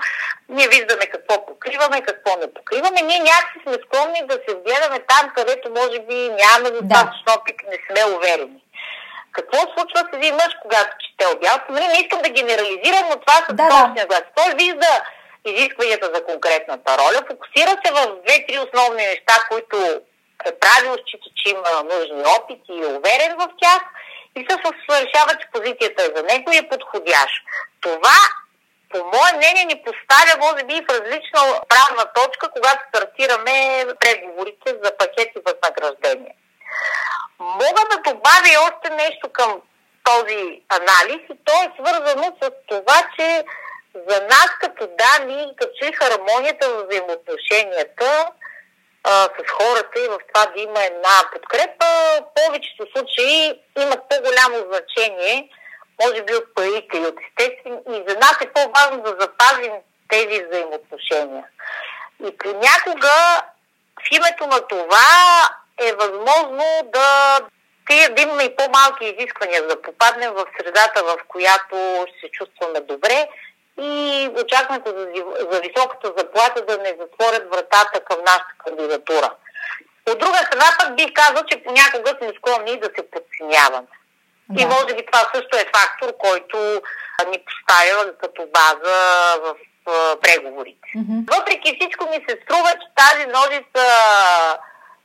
ние виждаме какво покриваме, какво не покриваме. Ние някакси сме склонни да се вгледаме там, където може би нямаме достатъчно да. опит, не сме уверени. Какво случва с един мъж, когато чете обяв? Нали, не искам да генерализирам, но това са да, точния глас. Той вижда изискванията за конкретната роля, фокусира се в две-три основни неща, които е правил, счита, че има нужни опит и е уверен в тях и се решава, че позицията е за него и е подходящ. Това по мое мнение, ни поставя, може би, в различна правна точка, когато стартираме преговорите за пакети възнаграждение. Мога да добавя още нещо към този анализ и то е свързано с това, че за нас като данни, като че хармонията в взаимоотношенията а, с хората и в това да има една подкрепа, в повечето случаи имат по-голямо значение, може би от парите и от естествени. И за нас е по-важно да запазим тези взаимоотношения. И понякога в името на това е възможно да, да имаме и по-малки изисквания, за да попаднем в средата, в която се чувстваме добре и очакването за, за високата заплата да не затворят вратата към нашата кандидатура. От друга страна пък бих казал, че понякога сме склонни да се подценяваме. Да. И може би това също е фактор, който ни поставя като база в преговорите. Mm-hmm. Въпреки всичко ми се струва, че тази ножица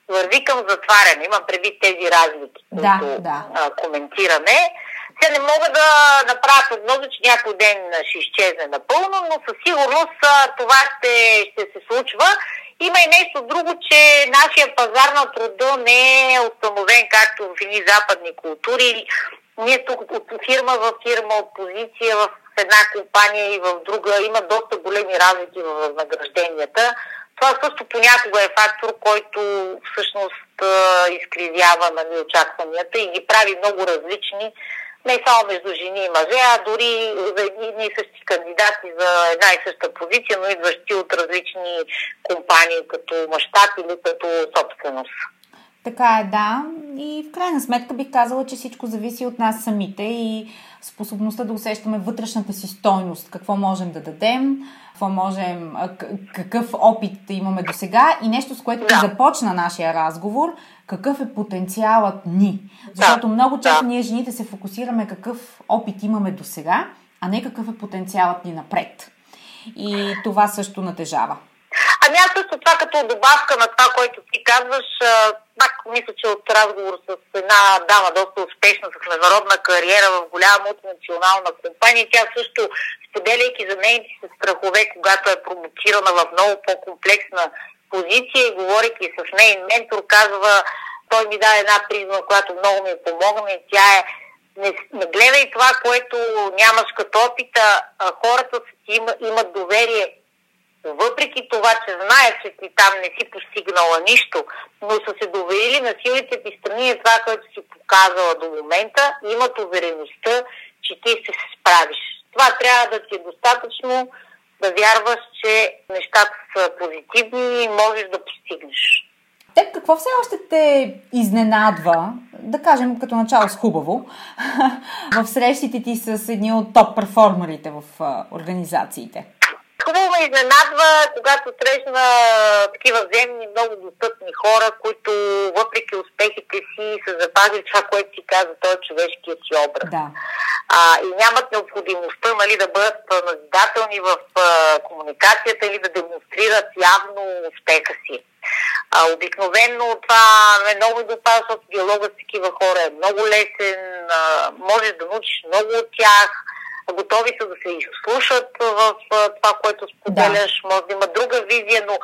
върви към затваряне. Имам предвид тези разлики, да, които да. А, коментираме. Се не мога да направя прогноза, че някой ден ще изчезне напълно, но със сигурност това ще, ще се случва. Има и нещо друго, че нашия пазар на труда не е установен както в едни западни култури. Ние тук от фирма в фирма, от позиция в една компания и в друга има доста големи разлики в възнагражденията. Това също понякога е фактор, който всъщност изкривява нали, очакванията и ги прави много различни не само между жени и мъже, а дори за едни и същи кандидати за една и съща позиция, но идващи от различни компании, като мащаб или като собственост. Така е, да. И в крайна сметка бих казала, че всичко зависи от нас самите и способността да усещаме вътрешната си стойност, какво можем да дадем, какво можем, какъв опит имаме до сега и нещо, с което да. започна нашия разговор, какъв е потенциалът ни. Защото да. много често да. ние жените се фокусираме какъв опит имаме до сега, а не какъв е потенциалът ни напред. И това също натежава. Ами аз също това като добавка на това, което ти казваш, пак мисля, че от разговор с една дама доста успешна с международна кариера в голяма мултинационална компания, тя също споделяйки за нейните си страхове, когато е промотирана в много по-комплексна позиция и говорейки с нейн ментор, казва, той ми даде една призма, която много ми помогна и тя е не, не гледай това, което нямаш като опита, хората си има, имат доверие въпреки това, че знаят, че ти там не си постигнала нищо, но са се доверили на силите ти страни и това, което си показала до момента, имат увереността, че ти ще се справиш. Това трябва да ти е достатъчно да вярваш, че нещата са позитивни и можеш да постигнеш. Теб какво все още те изненадва, да кажем като начало с хубаво, в срещите ти с едни от топ перформерите в организациите? Хубаво ме изненадва, когато срещна такива земни, много достъпни хора, които въпреки успехите си са запазили това, което си каза, той е човешкия си образ. Да. А, и нямат необходимостта нали, да бъдат назидателни в а, комуникацията или да демонстрират явно успеха си. А, обикновено това е много добре, защото диалогът с такива хора е много лесен, а, можеш да научиш много от тях готови са да се изслушат в това, което споделяш, да. може да има друга визия, но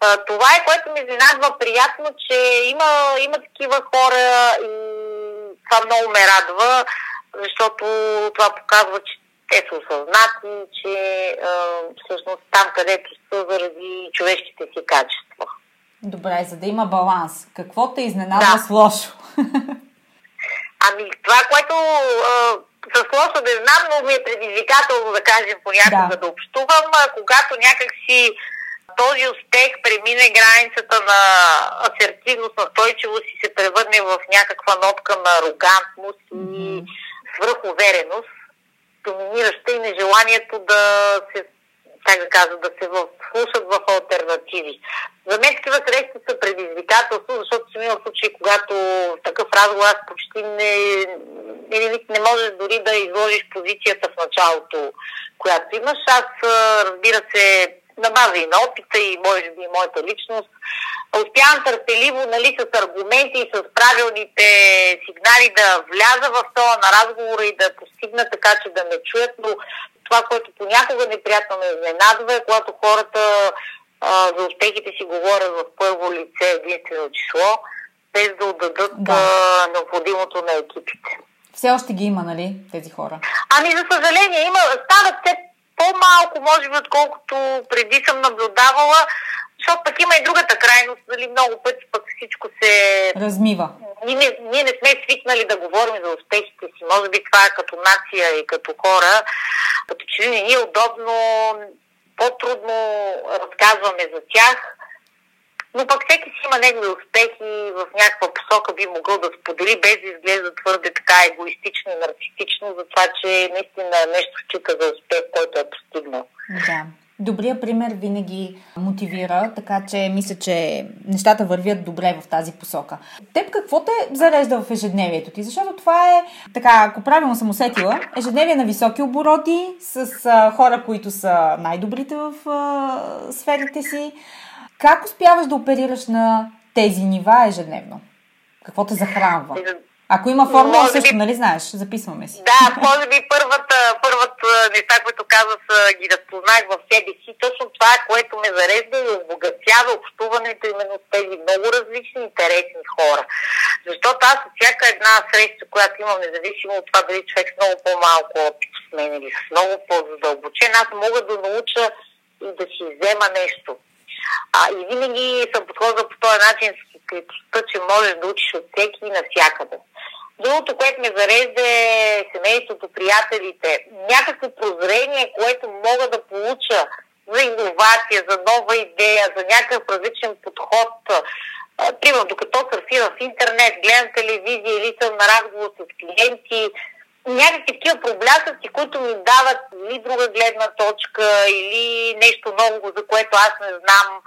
а, това е което ми изненадва приятно, че има, има такива хора и това много ме радва, защото това показва, че те са осъзнати, че а, всъщност там, където са заради човешките си качества. Добре, за да има баланс. Какво те изненадва да. с лошо? Ами, това, което а, с лошо не знам, но ми е предизвикателно да кажем понякога да. да общувам, когато някак си този успех премине границата на асертивност, настойчивост и се превърне в някаква нотка на арогантност и свръхувереност, доминираща и нежеланието да се как да да се вслушат в альтернативи. За мен такива срещи са предизвикателство, защото съм имал случаи, когато такъв разговор аз почти не, не, не можеш дори да изложиш позицията в началото, която имаш. Аз, разбира се, на база и на опита и може би и моята личност, успявам търпеливо, нали, с аргументи и с правилните сигнали да вляза в това на разговора и да постигна така, че да ме чуят, но това, което понякога неприятно ме изненадва е, когато хората а, за успехите си говорят в първо лице единствено число, без да отдадат да. А, необходимото на екипите. Все още ги има, нали, тези хора? Ами, за съжаление, има, стават все по-малко, може би, отколкото преди съм наблюдавала, защото пък има и другата крайност, нали, много пъти пък всичко се... Размива. Ние, не, ние не сме свикнали да говорим за успехите си. Може би това е като нация и като хора. Като че не ни е удобно, по-трудно разказваме за тях. Но пък всеки си има негови успехи в някаква посока би могъл да сподели, без да изглежда твърде така егоистично и нарцистично, за това, че наистина нещо счита за успех, който е постигнал. Да. Добрият пример винаги мотивира, така че мисля, че нещата вървят добре в тази посока. Теб какво те зарежда в ежедневието ти? Защото това е, така, ако правилно съм усетила, ежедневие на високи обороти, с хора, които са най-добрите в а, сферите си. Как успяваш да оперираш на тези нива ежедневно? Какво те захранва? Ако има формула също, би... нали знаеш, записваме си. Да, може би първата, първата неща, които каза, ги разпознах в себе си. Точно това, което ме зарежда и обогатява общуването именно с тези много различни интересни хора. Защото аз от всяка една среща, която имам, независимо от това дали човек с много по-малко опит с мен или с много по-задълбочен, аз мога да науча и да си взема нещо. А, и винаги съм подходила по този начин с откритостта, че можеш да учиш от всеки и навсякъде. Другото, което ме зарежда е семейството, приятелите. Някакво прозрение, което мога да получа за иновация, за нова идея, за някакъв различен подход. Примерно, докато сърфирам в интернет, гледам телевизия или съм на разговор с клиенти, някакви такива проблясъци, които ми дават или друга гледна точка, или нещо ново, за което аз не знам.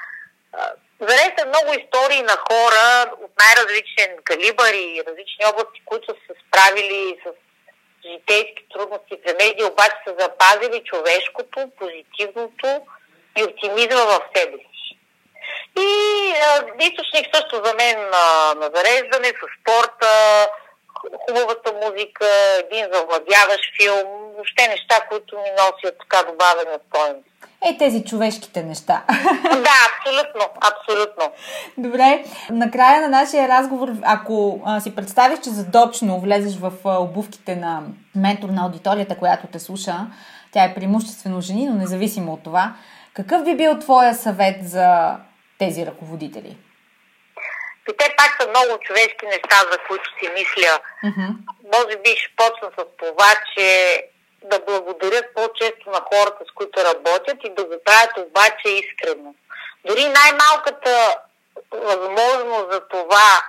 Зареста много истории на хора от най-различен калибър и различни области, които са се справили с житейски трудности в медии, обаче са запазили човешкото, позитивното и оптимизма в себе си. И а, източник също за мен на, на зареждане с спорта, хубавата музика, един завладяващ филм, въобще неща, които ми носят така добавена стойност. Е, тези човешките неща. Да, абсолютно, абсолютно. Добре, накрая на нашия разговор, ако а, си представиш, че задочно влезеш в а, обувките на ментор на аудиторията, която те слуша, тя е преимуществено жени, но независимо от това, какъв би бил твоя съвет за тези ръководители? И те пак са много човешки неща, за които си мисля. Mm-hmm. Може би ще почна с това, че да благодарят по-често на хората, с които работят и да го правят обаче искрено. Дори най-малката възможност за това,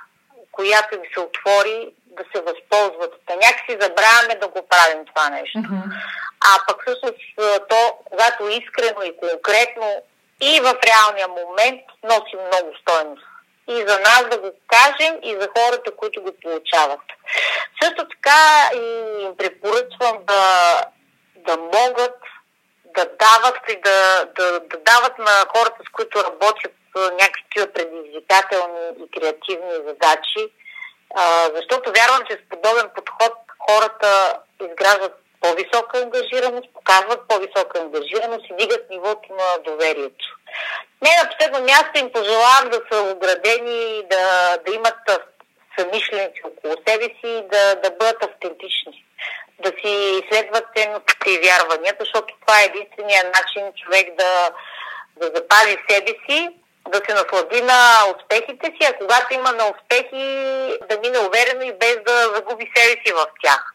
която ми се отвори, да се възползват. Та някакси забравяме да го правим това нещо. Mm-hmm. А пък всъщност то, когато искрено и конкретно и в реалния момент носи много стойност и за нас да го кажем и за хората, които го получават. Също така и препоръчвам да, да могат да дават и да, да, да дават на хората, с които работят някакви предизвикателни и креативни задачи, защото вярвам, че с подобен подход хората изграждат по-висока ангажираност, показват по-висока ангажираност и дигат нивото на доверието. Не на последно място им пожелавам да са оградени, да, да имат съмишленици около себе си и да, да бъдат автентични. Да си следват ценностите и вярванията, защото това е единствения начин човек да, да запази себе си, да се наслади на успехите си, а когато има на успехи, да мине уверено и без да загуби себе си в тях.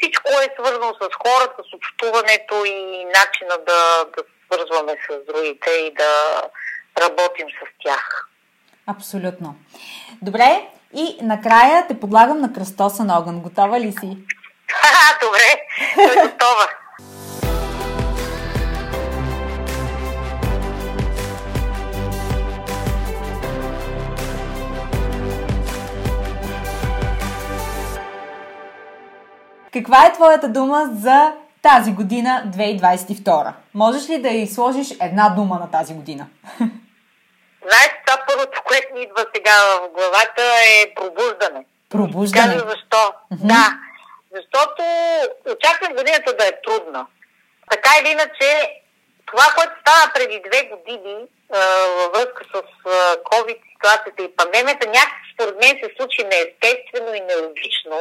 Всичко е свързано с хората, с общуването и начина да, да свързваме с другите и да работим с тях. Абсолютно. Добре, и накрая те подлагам на кръстосан огън. Готова ли си? Добре, готова. Каква е твоята дума за тази година, 2022? Можеш ли да й сложиш една дума на тази година? Знаеш, това първото, което ми идва сега в главата е пробуждане. Пробуждане? Кажа защо. Mm-hmm. Да, защото очаквам годината да е трудна. Така или иначе, това, което става преди две години във връзка с COVID ситуацията и пандемията, някакси според мен се случи неестествено и нелогично.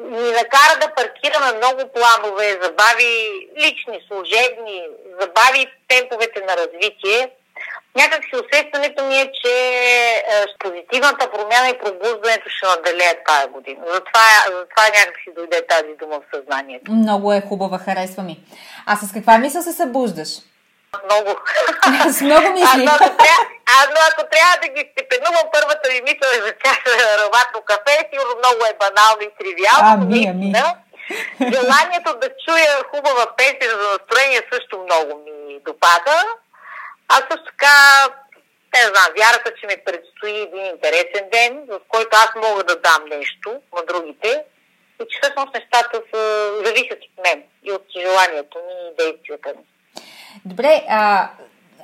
Ни накара да паркираме много планове, забави лични, служебни, забави темповете на развитие Някак си усещането ми е, че е, позитивната промяна и пробуждането ще наделеят тази година. Затова, затова някак си дойде тази дума в съзнанието. Много е хубава, харесва ми. А с каква мисъл се събуждаш? Много. С много мисли. А, трябва, а, но ако трябва да ги степенувам, първата ми мисъл е за чаша ароматно кафе, сигурно много е банално и тривиално. Ами, ами. Желанието да чуя хубава песен за настроение също много ми допада. А също така, не знам, вярата, че ми предстои един интересен ден, в който аз мога да дам нещо на другите и че всъщност нещата са, зависят от мен и от желанието ми и действията ми. Добре, а,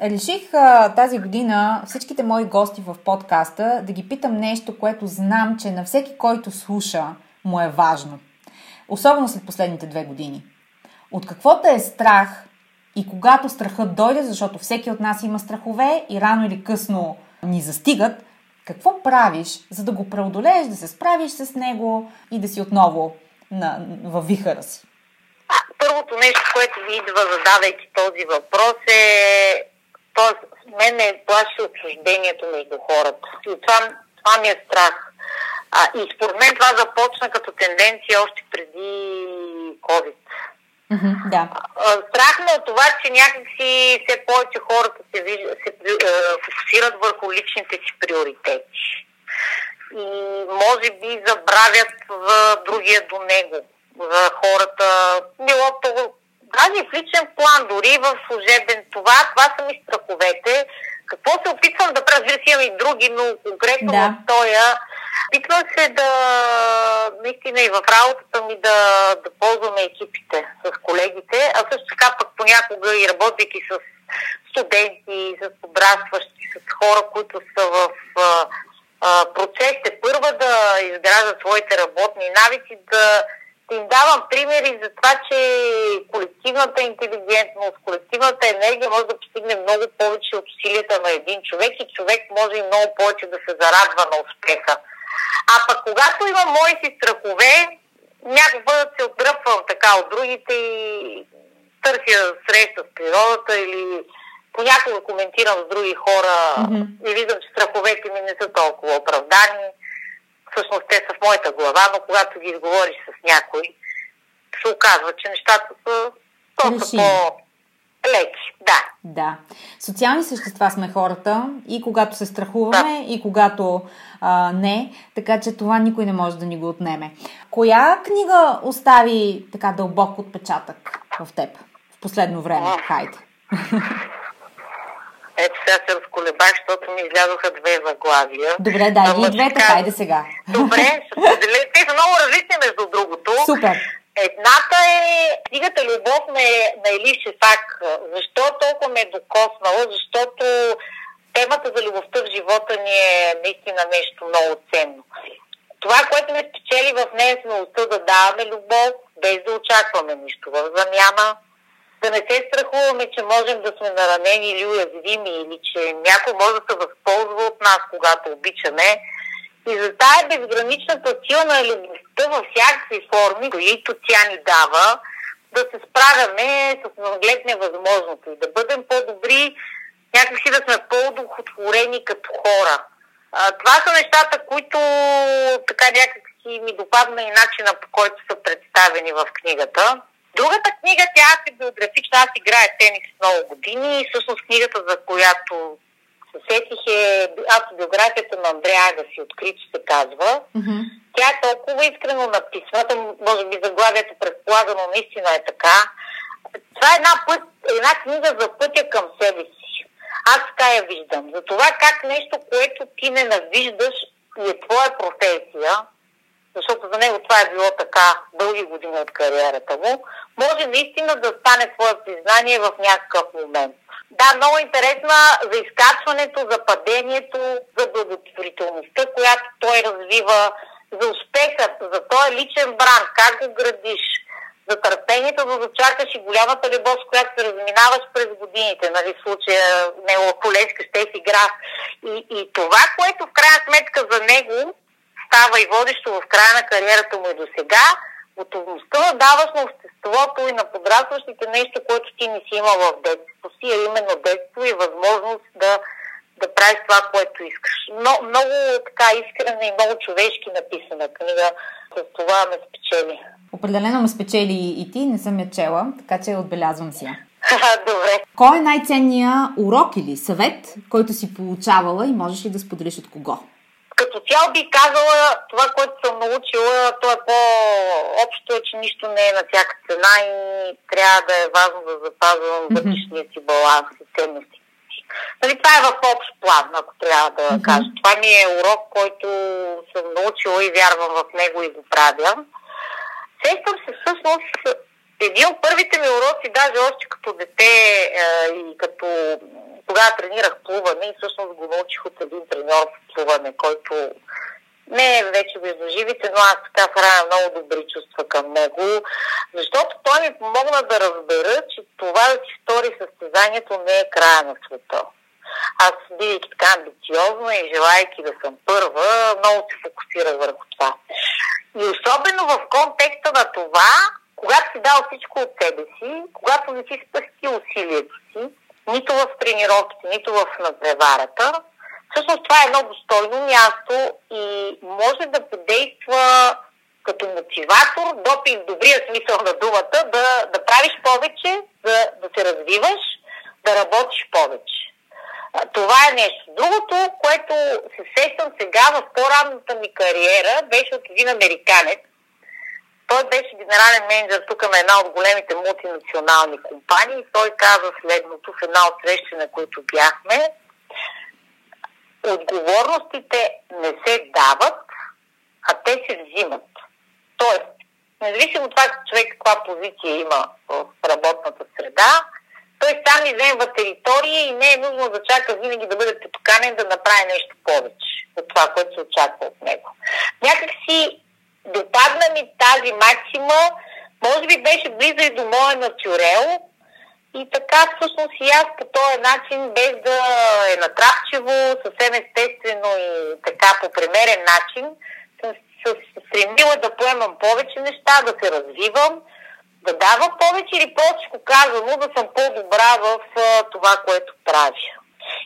реших а, тази година всичките мои гости в подкаста да ги питам нещо, което знам, че на всеки, който слуша, му е важно. Особено след последните две години. От какво те е страх и когато страхът дойде, защото всеки от нас има страхове и рано или късно ни застигат, какво правиш, за да го преодолееш, да се справиш с него и да си отново на, във вихъра си? Първото нещо, което ви идва, задавайки този въпрос е, т.е. мен е плаши отчуждението между хората. И това, това ми е страх. А, и според мен това започна като тенденция още преди COVID. Mm-hmm, да. Страх ме от това, че някакси все повече хората се, се е, фокусират върху личните си приоритети. И може би забравят за другия до него, за хората. Било то даже в личен план, дори в служебен. Това, това са ми страховете. Какво се опитвам да правя? Разбира имам и други, но конкретно да. в тоя Опитвам се да, наистина и в работата ми да, да ползваме екипите с колегите, а също така пък понякога и работейки с студенти, с подрастващи, с хора, които са в а, процесите първа да изграждат своите работни навици, да им давам примери за това, че колективната интелигентност, колективната енергия може да постигне много повече от усилията на един човек и човек може и много повече да се зарадва на успеха. А пък когато имам мои си страхове, някога се отдръпвам така от другите и търся среща с природата или понякога коментирам с други хора mm-hmm. и виждам, че страховете ми не са толкова оправдани. Всъщност те са в моята глава, но когато ги изговориш с някой, се оказва, че нещата са доста по леки, да. Да. Социални същества сме хората и когато се страхуваме, да. и когато а, не, така че това никой не може да ни го отнеме. Коя книга остави така дълбок отпечатък в теб в последно време? Хайде. Ето сега се разколебах, защото ми излязоха две заглавия. Добре, ги и двете, хайде сега. Добре, те са много различни между другото. Супер. Едната е книгата Любов на, на Или Шефак. Защо толкова ме е докоснала? Защото темата за любовта в живота ни е наистина нещо много ценно. Това, което ме спечели в нея е смелостта да даваме любов, без да очакваме нищо в замяна, да не се страхуваме, че можем да сме наранени или уязвими, или че някой може да се възползва от нас, когато обичаме, и за тая безграничната сила на любовта във всякакви форми, които тя ни дава, да се справяме с наглед невъзможното и да бъдем по-добри, някакси да сме по-удохотворени като хора. А, това са нещата, които така някакси ми допадна и начина по който са представени в книгата. Другата книга, тя е биографична, аз играя тенис много години и всъщност книгата, за която сетих е автобиографията на Андрея Агаси, открито се казва. Mm-hmm. Тя е толкова искрено написана, може би заглавието предполага, но наистина е така. Това е една, път, една книга за пътя към себе си. Аз така я виждам. За това как нещо, което ти не навиждаш и е твоя професия, защото за него това е било така дълги години от кариерата му, може наистина да стане твое признание в някакъв момент. Да, много интересна за изкачването, за падението, за благотворителността, която той развива, за успехът, за този личен бранд, как го градиш, за търпението да зачакаш и голямата любов, с която се разминаваш през годините, нали, в случая негова колежка ще си игра. И, и това, което в крайна сметка за него става и водещо в края на кариерата му и до сега, готовността да даваш на обществото и на подрастващите нещо, което ти не си имал в детството си, а именно детство и възможност да, да правиш това, което искаш. Но, много така искрена и много човешки написана книга. С това ме спечели. Определено ме спечели и ти, не съм я чела, така че отбелязвам си я. Добре. Кой е най-ценният урок или съвет, който си получавала и можеш ли да споделиш от кого? Като цяло би казала, това, което съм научила, то е по-общо, е, че нищо не е на всяка цена и трябва да е важно да запазвам вътрешния си баланс и ценности. Нали, това е в общ план, ако трябва да mm-hmm. кажа. Това ми е урок, който съм научила и вярвам в него и го правя. Сещам се всъщност един от първите ми уроци, даже още като дете е, и като тогава тренирах плуване и всъщност го научих от един треньор в плуване, който не е вече между живите, но аз така храня много добри чувства към него, защото той ми помогна да разбера, че това да си стори състезанието не е края на света. Аз, бидейки така амбициозна и желайки да съм първа, много се фокусирах върху това. И особено в контекста на това, когато си дал всичко от себе си, когато не си спасти усилието си, нито в тренировките, нито в надпреварата. Всъщност това е едно достойно място и може да подейства като мотиватор, допинг добрия смисъл на думата, да, да правиш повече, да, да се развиваш, да работиш повече. Това е нещо. Другото, което се сещам сега в по-ранната ми кариера, беше от един американец, той беше генерален менеджер тук на една от големите мултинационални компании той каза следното в една от срещи, на които бяхме. Отговорностите не се дават, а те се взимат. Тоест, независимо от това човек каква позиция има в работната среда, той сам иземва територия и не е нужно да чака винаги да бъде потоканен да направи нещо повече от това, което се очаква от него. Някак си допадна ми тази максима, може би беше близо и до моя натюрел. И така всъщност и аз по този начин, без да е натрапчиво, съвсем естествено и така по примерен начин, съм се стремила да поемам повече неща, да се развивам, да давам повече или по-всичко казано, да съм по-добра в това, което правя.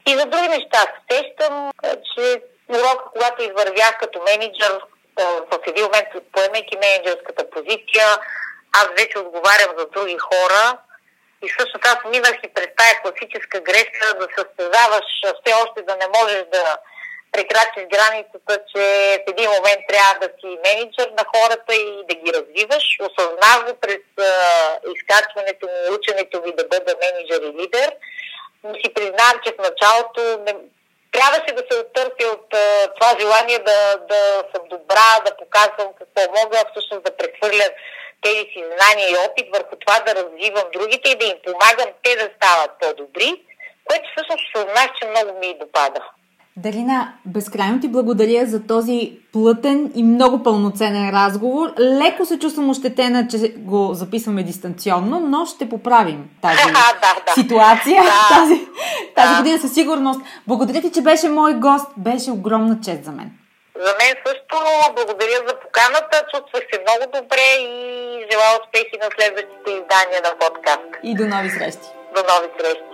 И за други неща се сещам, че урока, когато извървях като менеджер, в един момент, поемайки менеджерската позиция, аз вече отговарям за други хора и всъщност аз минах и през тая класическа грешка да състезаваш, все още да не можеш да прекрачиш границата, че в един момент трябва да си менеджер на хората и да ги развиваш. Осъзнах го през а, изкачването ми, ученето ми да бъда менеджер и лидер. Но си признавам, че в началото трябваше да се оттърпя от а, това желание да, да съм добра, да показвам какво мога, всъщност да прехвърля тези си знания и опит върху това да развивам другите и да им помагам те да стават по-добри, което всъщност съзнах, че много ми и допада. Дарина, безкрайно ти благодаря за този плътен и много пълноценен разговор. Леко се чувствам ощетена, че го записваме дистанционно, но ще поправим тази да, да. ситуация да. тази, тази да. година със сигурност. Благодаря ти, че беше мой гост. Беше огромна чест за мен. За мен също благодаря за поканата. Чувствах се много добре и желая успехи на следващите издания на подкаст. И до нови срещи. До нови срещи.